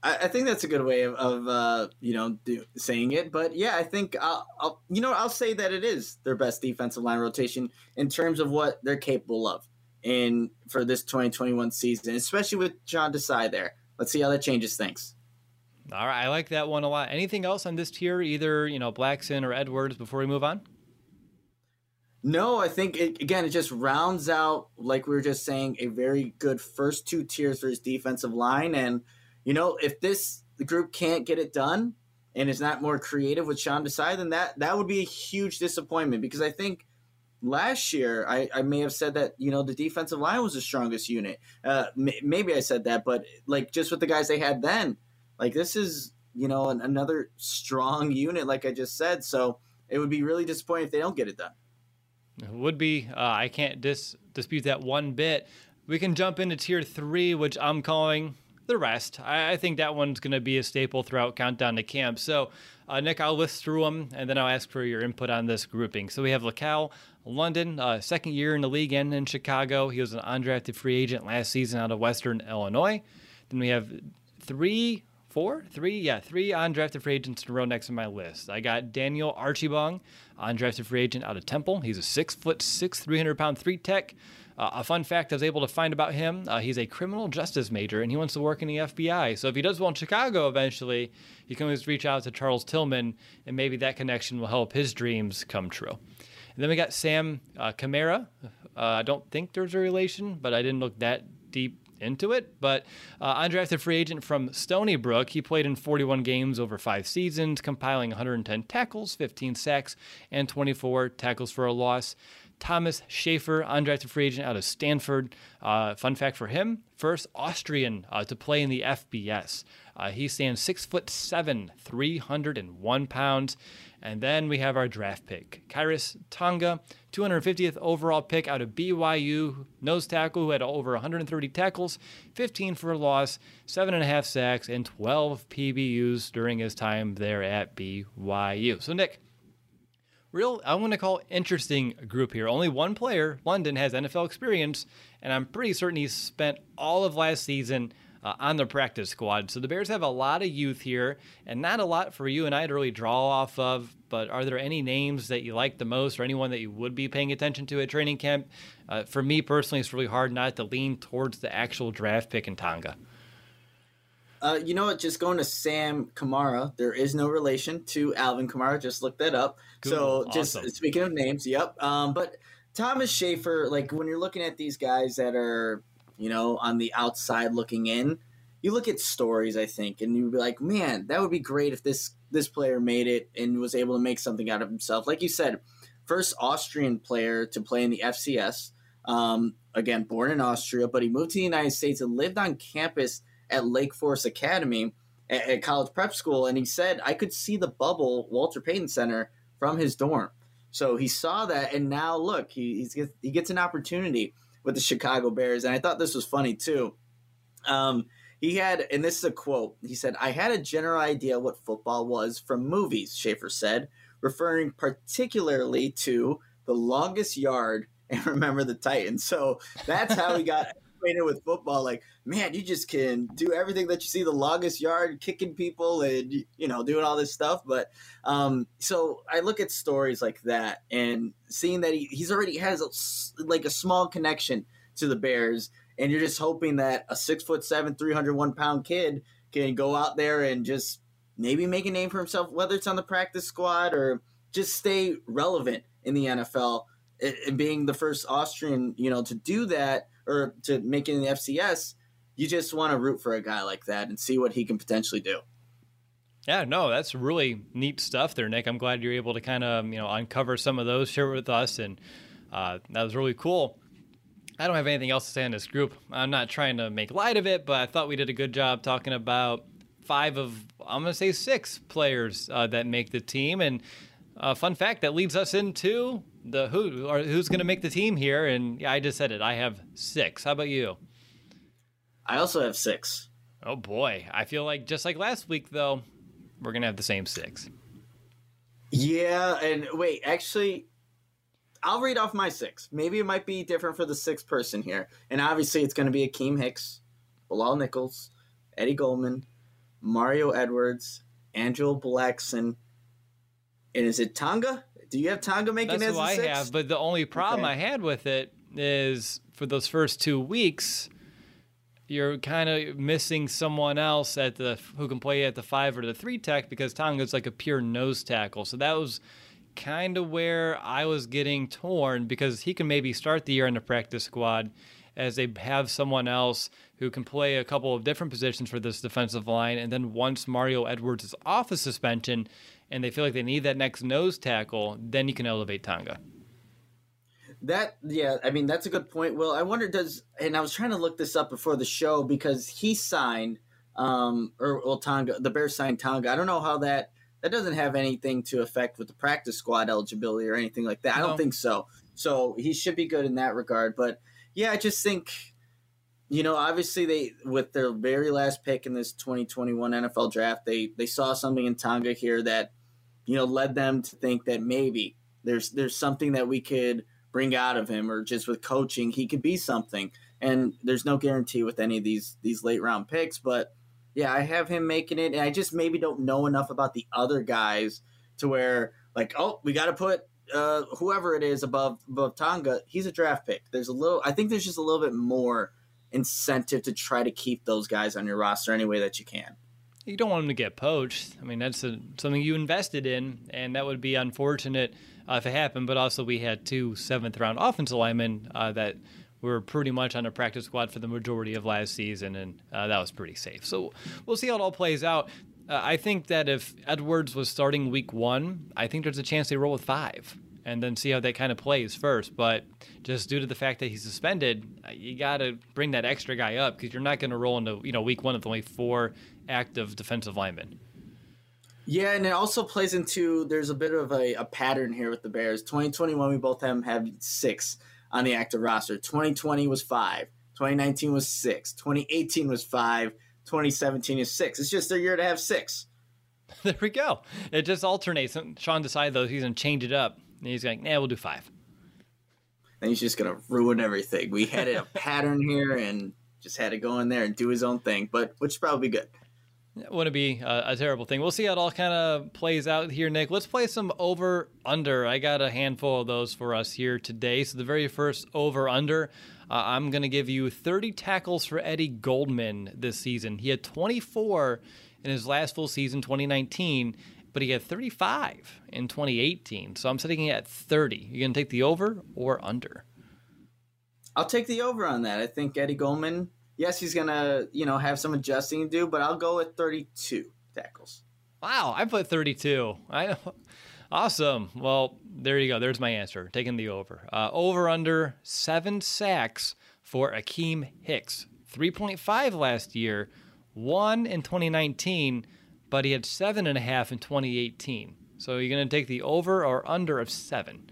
I, I think that's a good way of, of uh, you know do, saying it. But yeah, I think I'll, I'll you know I'll say that it is their best defensive line rotation in terms of what they're capable of in for this 2021 season, especially with Sean Desai there. Let's see how that changes things. All right, I like that one a lot. Anything else on this tier, either you know Blackson or Edwards, before we move on? No, I think it, again it just rounds out, like we were just saying, a very good first two tiers for his defensive line. And you know, if this group can't get it done and is not more creative with Sean Desai, then that that would be a huge disappointment because I think last year I, I may have said that you know the defensive line was the strongest unit. Uh, m- maybe I said that, but like just with the guys they had then, like this is you know an, another strong unit, like I just said. So it would be really disappointing if they don't get it done. It would be. Uh, I can't dis- dispute that one bit. We can jump into tier three, which I'm calling the rest. I, I think that one's going to be a staple throughout Countdown to Camp. So, uh, Nick, I'll list through them and then I'll ask for your input on this grouping. So we have LaCale, London, uh, second year in the league and in Chicago. He was an undrafted free agent last season out of Western Illinois. Then we have three, four, three, yeah, three undrafted free agents in a row next to my list. I got Daniel Archibong, undrafted free agent out of Temple. He's a six foot six, 300 pound three tech. Uh, a fun fact I was able to find about him uh, he's a criminal justice major and he wants to work in the FBI. So if he does well in Chicago eventually, he can always reach out to Charles Tillman and maybe that connection will help his dreams come true. And then we got Sam uh, Kamara. Uh, I don't think there's a relation, but I didn't look that deep into it. But uh, undrafted free agent from Stony Brook, he played in 41 games over five seasons, compiling 110 tackles, 15 sacks, and 24 tackles for a loss. Thomas Schaefer, undrafted free agent out of Stanford. Uh, fun fact for him: first Austrian uh, to play in the FBS. Uh, he stands six foot seven, 301 pounds. And then we have our draft pick, Khyiris Tonga, 250th overall pick out of BYU, nose tackle who had over 130 tackles, 15 for a loss, seven and a half sacks, and 12 PBUs during his time there at BYU. So Nick, real I'm going to call interesting group here. Only one player, London, has NFL experience, and I'm pretty certain he spent all of last season uh, on the practice squad. So the Bears have a lot of youth here, and not a lot for you and I to really draw off of. But are there any names that you like the most, or anyone that you would be paying attention to at training camp? Uh, for me personally, it's really hard not to lean towards the actual draft pick in Tonga. Uh, you know what? Just going to Sam Kamara. There is no relation to Alvin Kamara. Just look that up. Cool. So, just awesome. speaking of names, yep. Um, but Thomas Schaefer, like when you're looking at these guys that are, you know, on the outside looking in, you look at stories, I think, and you'd be like, man, that would be great if this this player made it and was able to make something out of himself. Like you said, first Austrian player to play in the FCS. Um, again, born in Austria, but he moved to the United States and lived on campus at Lake Forest Academy at, at college prep school, and he said I could see the bubble Walter Payton Center from his dorm. So he saw that, and now look, he he gets an opportunity with the Chicago Bears, and I thought this was funny too. Um, he had, and this is a quote. He said, "I had a general idea what football was from movies." Schaefer said, referring particularly to The Longest Yard (laughs) and remember the Titans. So that's how he got with football. Like, man, you just can do everything that you see the longest yard, kicking people and, you know, doing all this stuff. But um, so I look at stories like that and seeing that he, he's already has a, like a small connection to the Bears. And you're just hoping that a six foot seven, 301 pound kid can go out there and just maybe make a name for himself, whether it's on the practice squad or just stay relevant in the NFL. And being the first Austrian, you know, to do that or to make it in the FCS, you just want to root for a guy like that and see what he can potentially do. Yeah, no, that's really neat stuff there, Nick. I'm glad you're able to kind of you know uncover some of those, share with us, and uh, that was really cool. I don't have anything else to say on this group. I'm not trying to make light of it, but I thought we did a good job talking about five of I'm going to say six players uh, that make the team, and uh, fun fact that leads us into the who or who's going to make the team here. And yeah, I just said it. I have six. How about you? I also have six. Oh boy, I feel like just like last week though, we're gonna have the same six. Yeah, and wait, actually, I'll read off my six. Maybe it might be different for the sixth person here, and obviously it's going to be Akiem Hicks, Bilal Nichols, Eddie Goldman, Mario Edwards, Angelo Blackson, and is it Tonga? Do you have Tonga making That's as I have, but the only problem Okay. I had with it is for those first two weeks, you're kind of missing someone else at the who can play at the five or the three tech because Tonga's like a pure nose tackle. So that was kind of where I was getting torn because he can maybe start the year in the practice squad as they have someone else who can play a couple of different positions for this defensive line. And then once Mario Edwards is off of suspension and they feel like they need that next nose tackle, then you can elevate Tonga. That yeah, I mean that's a good point. Will I wonder does and I was trying to look this up before the show because he signed um or well Tonga the Bears signed Tonga. I don't know how that that doesn't have anything to affect with the practice squad eligibility or anything like that. I don't think so. So he should be good in that regard. But yeah, I just think you know, obviously they with their very last pick in this 2021 NFL draft, they they saw something in Tonga here that you know led them to think that maybe there's there's something that we could bring out of him or just with coaching he could be something. And there's no guarantee with any of these these late round picks but yeah i have him making it. And i just maybe don't know enough about the other guys to where like oh we got to put uh, whoever it is above above tonga he's a draft pick. There's a little i think there's just a little bit more incentive to try to keep those guys on your roster any way that you can You don't want them to get poached. I mean, that's a, something you invested in, and that would be unfortunate uh, if it happened. But also, we had two seventh round offensive linemen uh, that were pretty much on a practice squad for the majority of last season, and uh, that was pretty safe. So we'll see how it all plays out. Uh, I think that if Edwards was starting week one, I think there's a chance they roll with five and then see how that kind of plays first. But just due to the fact that he's suspended, uh, you got to bring that extra guy up because you're not going to roll into you know week one with only four active defensive linemen. Yeah, and it also plays into there's a bit of a, a pattern here with the Bears. 2021, we both have have six on the active roster. 2020 was five. 2019 was six. 2018 was five. 2017 is six. It's just their year to have six. (laughs) there we go. It just alternates. Sean decided though he's going to change it up. And he's like, nah, we'll do five. Then he's just gonna ruin everything. We had a (laughs) pattern here and just had to go in there and do his own thing, but which is probably good. Wouldn't be a, a terrible thing. We'll see how it all kind of plays out here, Nick. Let's play some over under. I got a handful of those for us here today. So the very first over under, uh, I'm going to give you 30 tackles for Eddie Goldman this season. He had 24 in his last full season, 2019, but he had 35 in 2018. So I'm sitting at 30. You going to take the over or under? I'll take the over on that. I think Eddie Goldman, yes, he's gonna, you know, have some adjusting to do, but I'll go with 32 tackles. Wow, I put 32. I (laughs) awesome. Well, there you go. There's my answer. Taking the over. Uh, over under seven sacks for Akiem Hicks. 3.5 last year, one in 2019, but he had seven and a half in 2018. So you're to take the over or under of seven.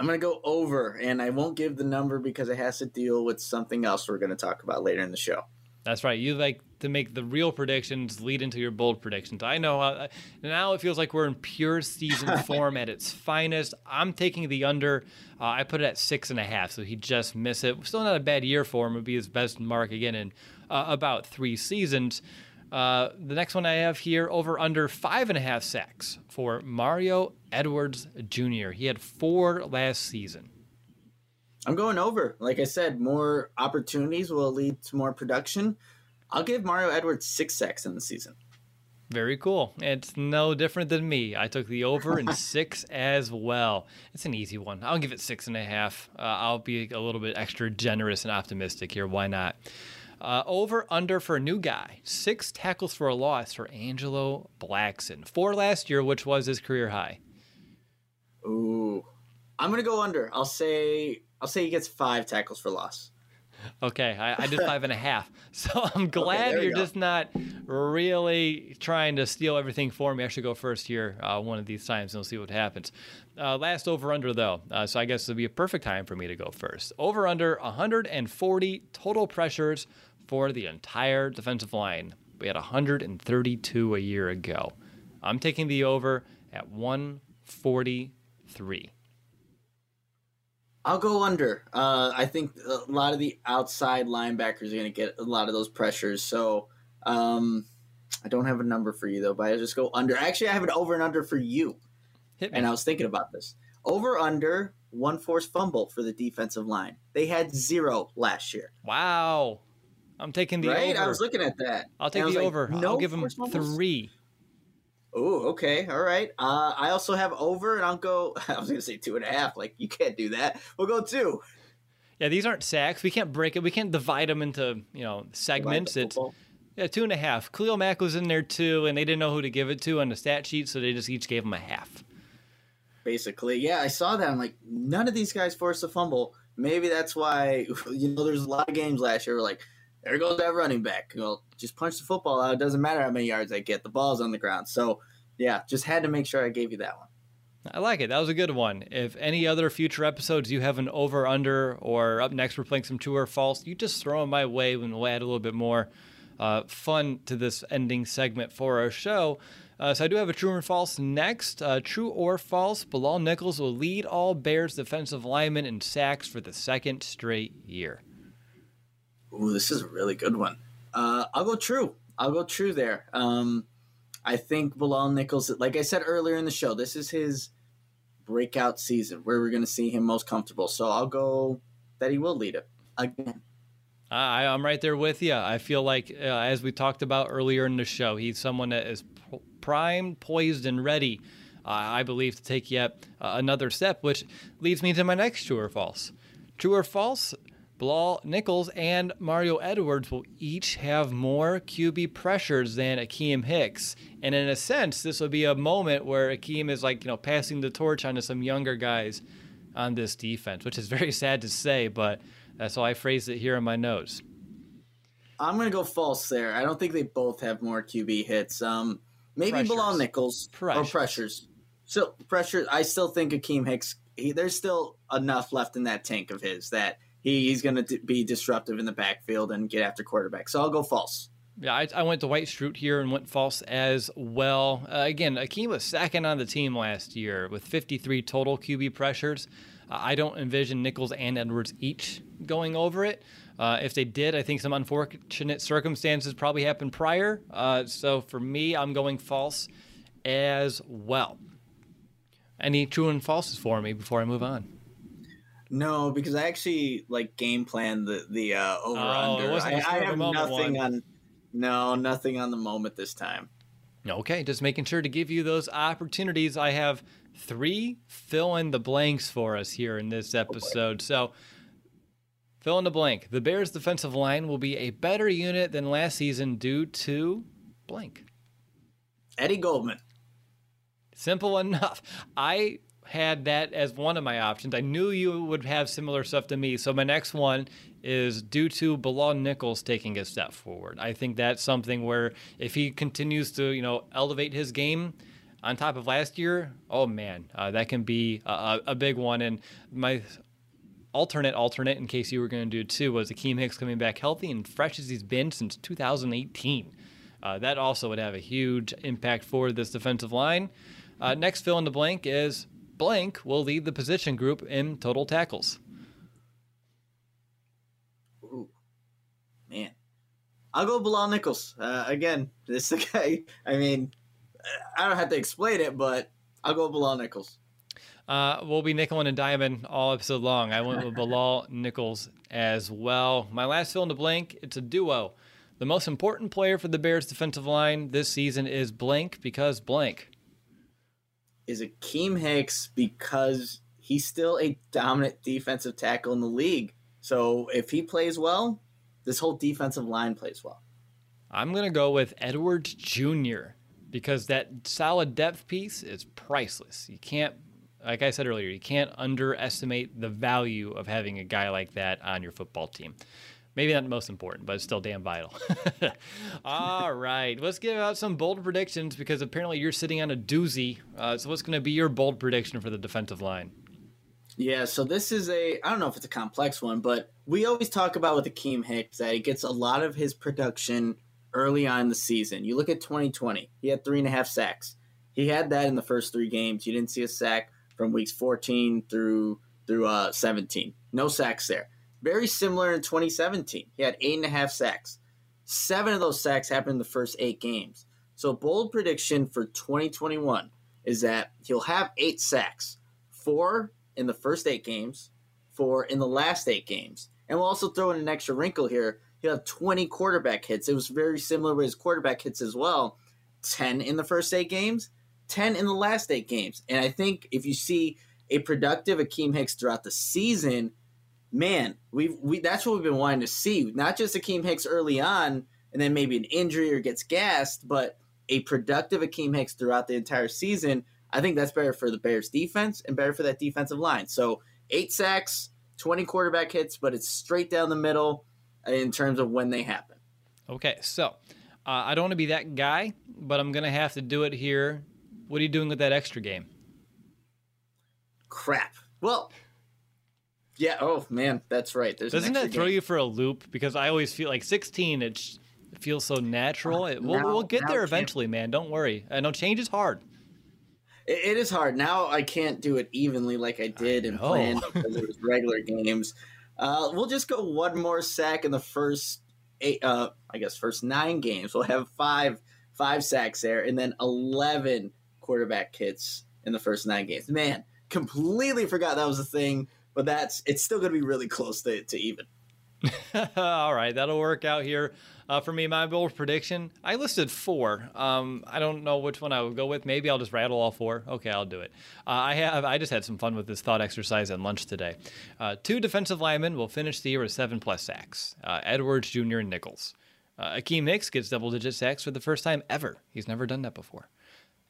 I'm gonna go over, and I won't give the number because it has to deal with something else we're gonna talk about later in the show. That's right. You like to make the real predictions lead into your bold predictions. I know uh, now it feels like we're in pure season (laughs) form at its finest. I'm taking the under. Uh, I put it at six and a half, so he'd just missed it. Still not a bad year for him. It would be his best mark again in uh, about three seasons. Uh, the next one I have here over under five and a half sacks for Mario Edwards Jr. He had four last season. I'm going over. Like I said, more opportunities will lead to more production. I'll give Mario Edwards six sacks in the season. Very cool. It's no different than me. I took the over in (laughs) six as well. It's an easy one. I'll give it six and a half. Uh, I'll be a little bit extra generous and optimistic here. Why not? Uh, over under for a new guy. Six tackles for a loss for Angelo Blackson. Four last year, which was his career high. Ooh. I'm gonna go under. I'll say I'll say he gets five tackles for loss. Okay, I, I did (laughs) five and a half. (laughs) So I'm glad okay, you're just not really trying to steal everything for me. I should go first here uh, one of these times, and we'll see what happens. Uh, last over under though, uh, so I guess it'll be a perfect time for me to go first. Over under 140 total pressures for the entire defensive line. We had 132 a year ago. I'm taking the over at 143. I'll go under. Uh, I think a lot of the outside linebackers are going to get a lot of those pressures. So um, I don't have a number for you though, but I just go under. Actually, I have an over and under for you. And I was thinking about this. Over under one forced fumble for the defensive line. They had zero last year. Wow. I'm taking the right? over. I was looking at that. I'll take the like, over. No I'll give them three. Oh, okay, all right. Uh, I also have over, and I'll go. (laughs) I was going to say two and a half. Like you can't do that. We'll go two. Yeah, these aren't sacks. We can't break it. We can't divide them into you know segments. It's yeah, two and a half. Khalil Mack was in there too, and they didn't know who to give it to on the stat sheet, so they just each gave him a half. Basically, yeah, I saw that. I'm like, none of these guys forced a fumble. Maybe that's why (laughs) you know there's a lot of games last year where like there goes that running back. Well, just punch the football out. It doesn't matter how many yards I get. The ball's on the ground. So, yeah, just had to make sure I gave you that one. I like it. That was a good one. If any other future episodes you have an over under or up next we're playing some true or false, you just throw them my way and we'll add a little bit more uh, fun to this ending segment for our show. Uh, so I do have a true or false next. Uh, true or false, Bilal Nichols will lead all Bears defensive linemen in sacks for the second straight year. Ooh, this is a really good one. Uh, I'll go true. I'll go true there. Um, I think Bilal Nichols, like I said earlier in the show, this is his breakout season where we're going to see him most comfortable. So I'll go that he will lead it again. I, I'm right there with you. I feel like, uh, as we talked about earlier in the show, he's someone that is primed, poised, and ready, uh, I believe, to take yet uh, another step, which leads me to my next true or false. True or false? Bilal Nichols and Mario Edwards will each have more QB pressures than Akiem Hicks. And in a sense, this will be a moment where Akiem is like, you know, passing the torch on to some younger guys on this defense, which is very (laughs) sad to say, but that's how I phrased it here in my notes. I'm going to go false there. I don't think they both have more QB hits. Um, maybe pressures. Bilal Nichols pressures. or pressures. So pressure. I still think Akiem Hicks. He, there's still enough left in that tank of his that – he, he's going to be disruptive in the backfield and get after quarterback. So I'll go false. Yeah, I, I went to White Strute here and went false as well. Uh, again, Akiem was second on the team last year with 53 total QB pressures. Uh, I don't envision Nichols and Edwards each going over it. Uh, if they did, I think some unfortunate circumstances probably happened prior. Uh, so for me, I'm going false as well. Any true and falses for me before I move on? No, because I actually like game plan the the uh, over oh, under. I, I have nothing one. on. No, nothing on the moment this time. Okay, just making sure to give you those opportunities. I have three fill in the blanks for us here in this episode. So, fill in the blank. The Bears' defensive line will be a better unit than last season due to blank. Eddie Goldman. Simple (laughs) enough. I had that as one of my options. I knew you would have similar stuff to me. So my next one is due to Bilal Nichols taking a step forward. I think that's something where if he continues to, you know, elevate his game on top of last year, oh man, uh, that can be a, a, big one. And my alternate alternate, in case you were going to do two, was Akiem Hicks coming back healthy and fresh as he's been since 2018. Uh, that also would have a huge impact for this defensive line. Uh, next fill in the blank is blank will lead the position group in total tackles. Ooh, man. I'll go Bilal Nichols. Uh, again, (laughs) this guy, I mean, I don't have to explain it, but I'll go Bilal Nichols. Uh, we'll be nickel and diamond all episode long. I went with Bilal (laughs) Nichols as well. My last fill in the blank, it's a duo. The most important player for the Bears defensive line this season is blank because blank. Is Akiem Hicks because he's still a dominant defensive tackle in the league. So if he plays well, this whole defensive line plays well. I'm going to go with Edwards Jr. because that solid depth piece is priceless. You can't, like I said earlier, you can't underestimate the value of having a guy like that on your football team. Maybe not the most important, but it's still damn vital. (laughs) All right, let's give out some bold predictions because apparently you're sitting on a doozy. Uh, so, what's going to be your bold prediction for the defensive line? Yeah, so this is a I don't know if it's a complex one, but we always talk about with Akiem Hicks that he gets a lot of his production early on in the season. You look at 2020, he had three and a half sacks. He had that in the first three games. You didn't see a sack from weeks 14 through through uh, 17. No sacks there. Very similar in 2017. He had eight and a half sacks. Seven of those sacks happened in the first eight games. So bold prediction for 2021 is that he'll have eight sacks, four in the first eight games, four in the last eight games. And we'll also throw in an extra wrinkle here. He'll have 20 quarterback hits. It was very similar with his quarterback hits as well. 10 in the first eight games, 10 in the last eight games. And I think if you see a productive Akiem Hicks throughout the season, man, we we that's what we've been wanting to see. Not just Akiem Hicks early on, and then maybe an injury or gets gassed, but a productive Akiem Hicks throughout the entire season. I think that's better for the Bears defense and better for that defensive line. So eight sacks, 20 quarterback hits, but it's straight down the middle in terms of when they happen. Okay, so uh, I don't want to be that guy, but I'm going to have to do it here. What are you doing with that extra game? Crap. Well, yeah. Oh man, that's right. There's Doesn't that throw game. you for a loop? Because I always feel like 16. It feels so natural. It, we'll, now, we'll get there eventually, man. Don't worry. I know change is hard. It, it is hard now. I can't do it evenly like I did and know. planned (laughs) because it was regular games. Uh, we'll just go one more sack in the first eight. Uh, I guess first nine games. We'll have five five sacks there, and then eleven quarterback hits in the first nine games. Man, completely forgot that was a thing. But that's it's still going to be really close to, to even. (laughs) All right, that'll work out here. Uh, for me, my bold prediction, I listed four. Um, I don't know which one I would go with. Maybe I'll just rattle all four. Okay, I'll do it. Uh, I have. I just had some fun with this thought exercise at lunch today. Uh, two defensive linemen will finish the year with seven plus sacks. Uh, Edwards Jr. and Nichols. Uh, Akiem Hicks gets double-digit sacks for the first time ever. He's never done that before.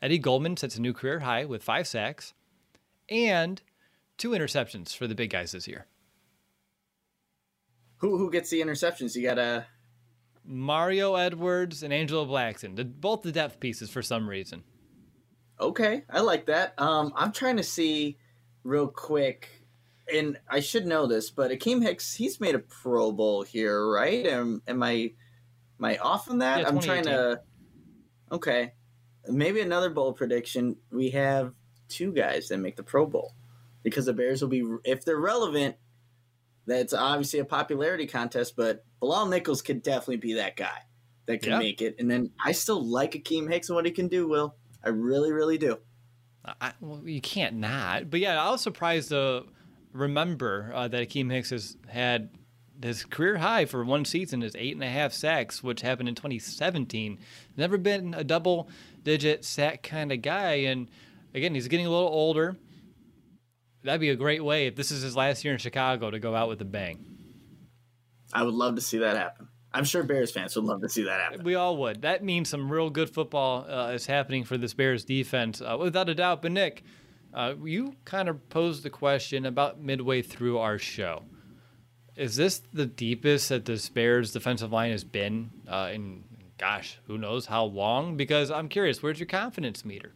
Eddie Goldman sets a new career high with five sacks, and two interceptions for the big guys this year. Who who gets the interceptions? You got to Mario Edwards and Angelo Blackson, the, both the depth pieces for some reason. Okay, I like that. Um, I'm trying to see real quick, and I should know this, but Akiem Hicks, he's made a Pro Bowl here, right? Am, am I am I off on that? Yeah, I'm trying to. Okay, maybe another bold prediction. We have two guys that make the Pro Bowl because the Bears will be if they're relevant. That's obviously a popularity contest, but Bilal Nichols could definitely be that guy that can Yeah. make it. And then I still like Akiem Hicks and what he can do. Will I really, really do? I, well, you can't not. But yeah, I was surprised to remember uh, that Akiem Hicks has had his career high for one season is eight and a half sacks, which happened in 2017. Never been a double digit sack kind of guy. And again, he's getting a little older. That'd be a great way if this is his last year in Chicago to go out with a bang. I would love to see that happen. I'm sure Bears fans would love to see that happen. We all would. That means some real good football uh, is happening for this Bears defense, uh, without a doubt. But Nick, uh, you kind of posed the question about midway through our show. Is this the deepest that this Bears defensive line has been uh, in, gosh, who knows how long? Because I'm curious, where's your confidence meter?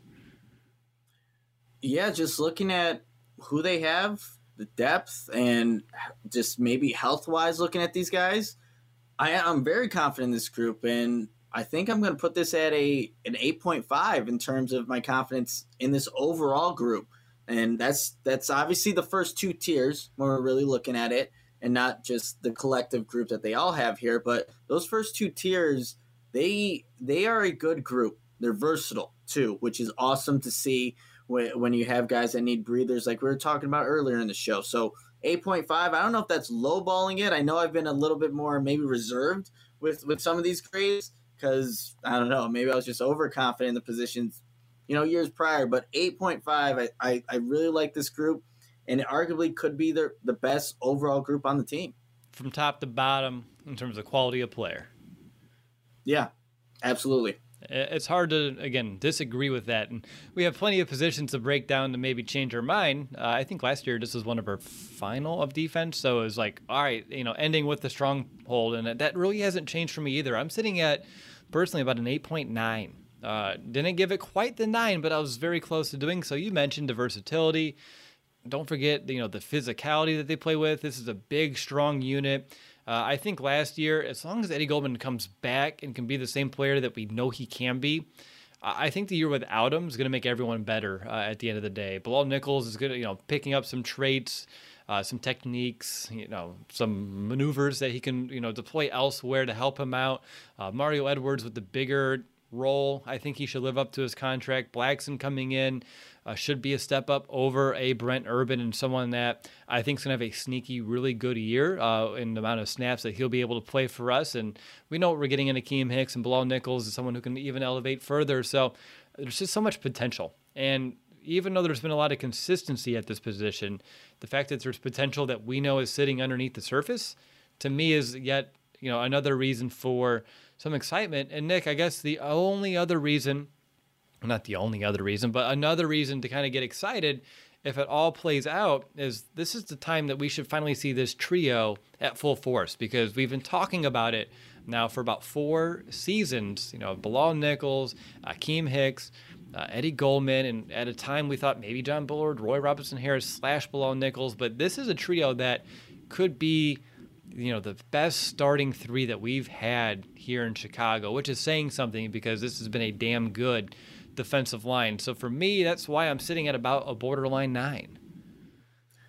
Yeah, just looking at who they have the depth and just maybe health wise looking at these guys, I am very confident in this group and I think I'm going to put this at a an 8.5 in terms of my confidence in this overall group. And that's that's obviously the first two tiers when we're really looking at it and not just the collective group that they all have here, but those first two tiers they they are a good group. They're versatile too, which is awesome to see when, when you have guys that need breathers like we were talking about earlier in the show. So 8.5, I don't know if that's lowballing it. I know I've been a little bit more maybe reserved with with some of these grades because I don't know, maybe I was just overconfident in the positions, you know, years prior. But 8.5, I, I, I really like this group, and it arguably could be the, the best overall group on the team. From top to bottom in terms of quality of player. Yeah, absolutely. It's hard to again disagree with that, and we have plenty of positions to break down to maybe change our mind. Uh, I think last year this was one of our final of defense, so it was like, all right, you know, ending with the stronghold, and that really hasn't changed for me either. I'm sitting at personally about an 8.9. Uh, didn't give it quite the nine, but I was very close to doing so. You mentioned the versatility. Don't forget, you know, the physicality that they play with. This is a big, strong unit. Uh, I think last year, as long as Eddie Goldman comes back and can be the same player that we know he can be, I think the year without him is going to make everyone better uh, at the end of the day. Bilal Nichols is good, you know, picking up some traits, uh, some techniques, you know, some maneuvers that he can, you know, deploy elsewhere to help him out. Uh, Mario Edwards with the bigger role, I think he should live up to his contract. Blackson coming in uh, should be a step up over a Brent Urban and someone that I think is going to have a sneaky, really good year uh, in the amount of snaps that he'll be able to play for us. And we know we're getting into Akiem Hicks and Bilal Nichols is someone who can even elevate further. So there's just so much potential. And even though there's been a lot of consistency at this position, the fact that there's potential that we know is sitting underneath the surface, to me, is yet you know another reason for some excitement. And Nick, I guess the only other reason not the only other reason, but another reason to kind of get excited if it all plays out is this is the time that we should finally see this trio at full force because we've been talking about it now for about four seasons. You know, Bilal Nichols, Akiem Hicks, uh, Eddie Goldman, and at a time we thought maybe John Bullard, Roy Robertson Harris slash Bilal Nichols, but this is a trio that could be you know the best starting three that we've had here in Chicago, which is saying something because this has been a damn good defensive line. So for me, that's why I'm sitting at about a borderline nine.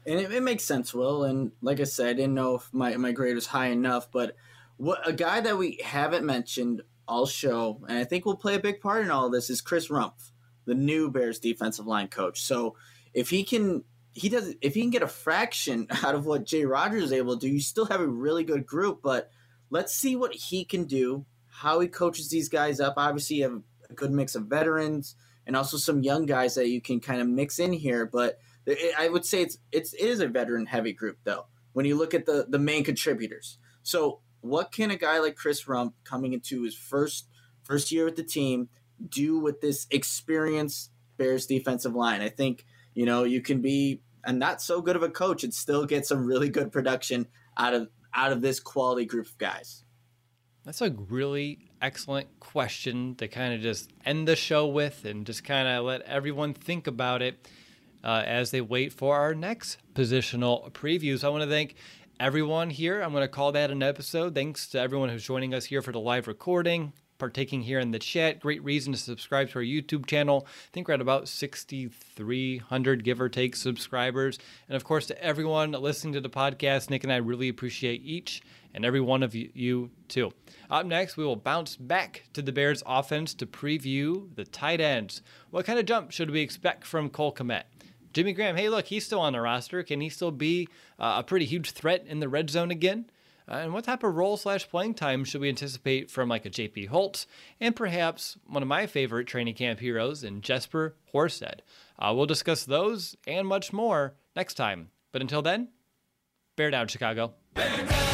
And it, it makes sense, Will. And like I said, I didn't know if my, my grade was high enough, but what a guy that we haven't mentioned all show, and I think will play a big part in all this, is Chris Rumph, the new Bears defensive line coach. So if he can he does if he can get a fraction (laughs) out of what Jay Rodgers is able to do, you still have a really good group. But let's see what he can do, how he coaches these guys up. Obviously, you have good mix of veterans and also some young guys that you can kind of mix in here. But it, I would say it's it's it is a veteran heavy group though. When you look at the the main contributors, so what can a guy like Chris Rumph coming into his first first year with the team do with this experienced Bears defensive line? I think you know you can be and not so good of a coach and still get some really good production out of out of this quality group of guys. That's a really excellent question to kind of just end the show with and just kind of let everyone think about it uh, as they wait for our next positional previews. I want to thank everyone here. I'm going to call that an episode. Thanks to everyone who's joining us here for the live recording partaking here in the chat. Great reason to subscribe to our YouTube channel. I think we're at about 6,300, give or take, subscribers. And of course, to everyone listening to the podcast, Nick and I really appreciate each and every one of you, too. Up next, we will bounce back to the Bears offense to preview the tight ends. What kind of jump should we expect from Cole Kmet? Jimmy Graham, hey, look, he's still on the roster. Can he still be uh, a pretty huge threat in the red zone again? Uh, and what type of role slash playing time should we anticipate from like a JP Holtz and perhaps one of my favorite training camp heroes in Jesper Horsted? Uh, we'll discuss those and much more next time. But until then, bear down, Chicago. Bear down.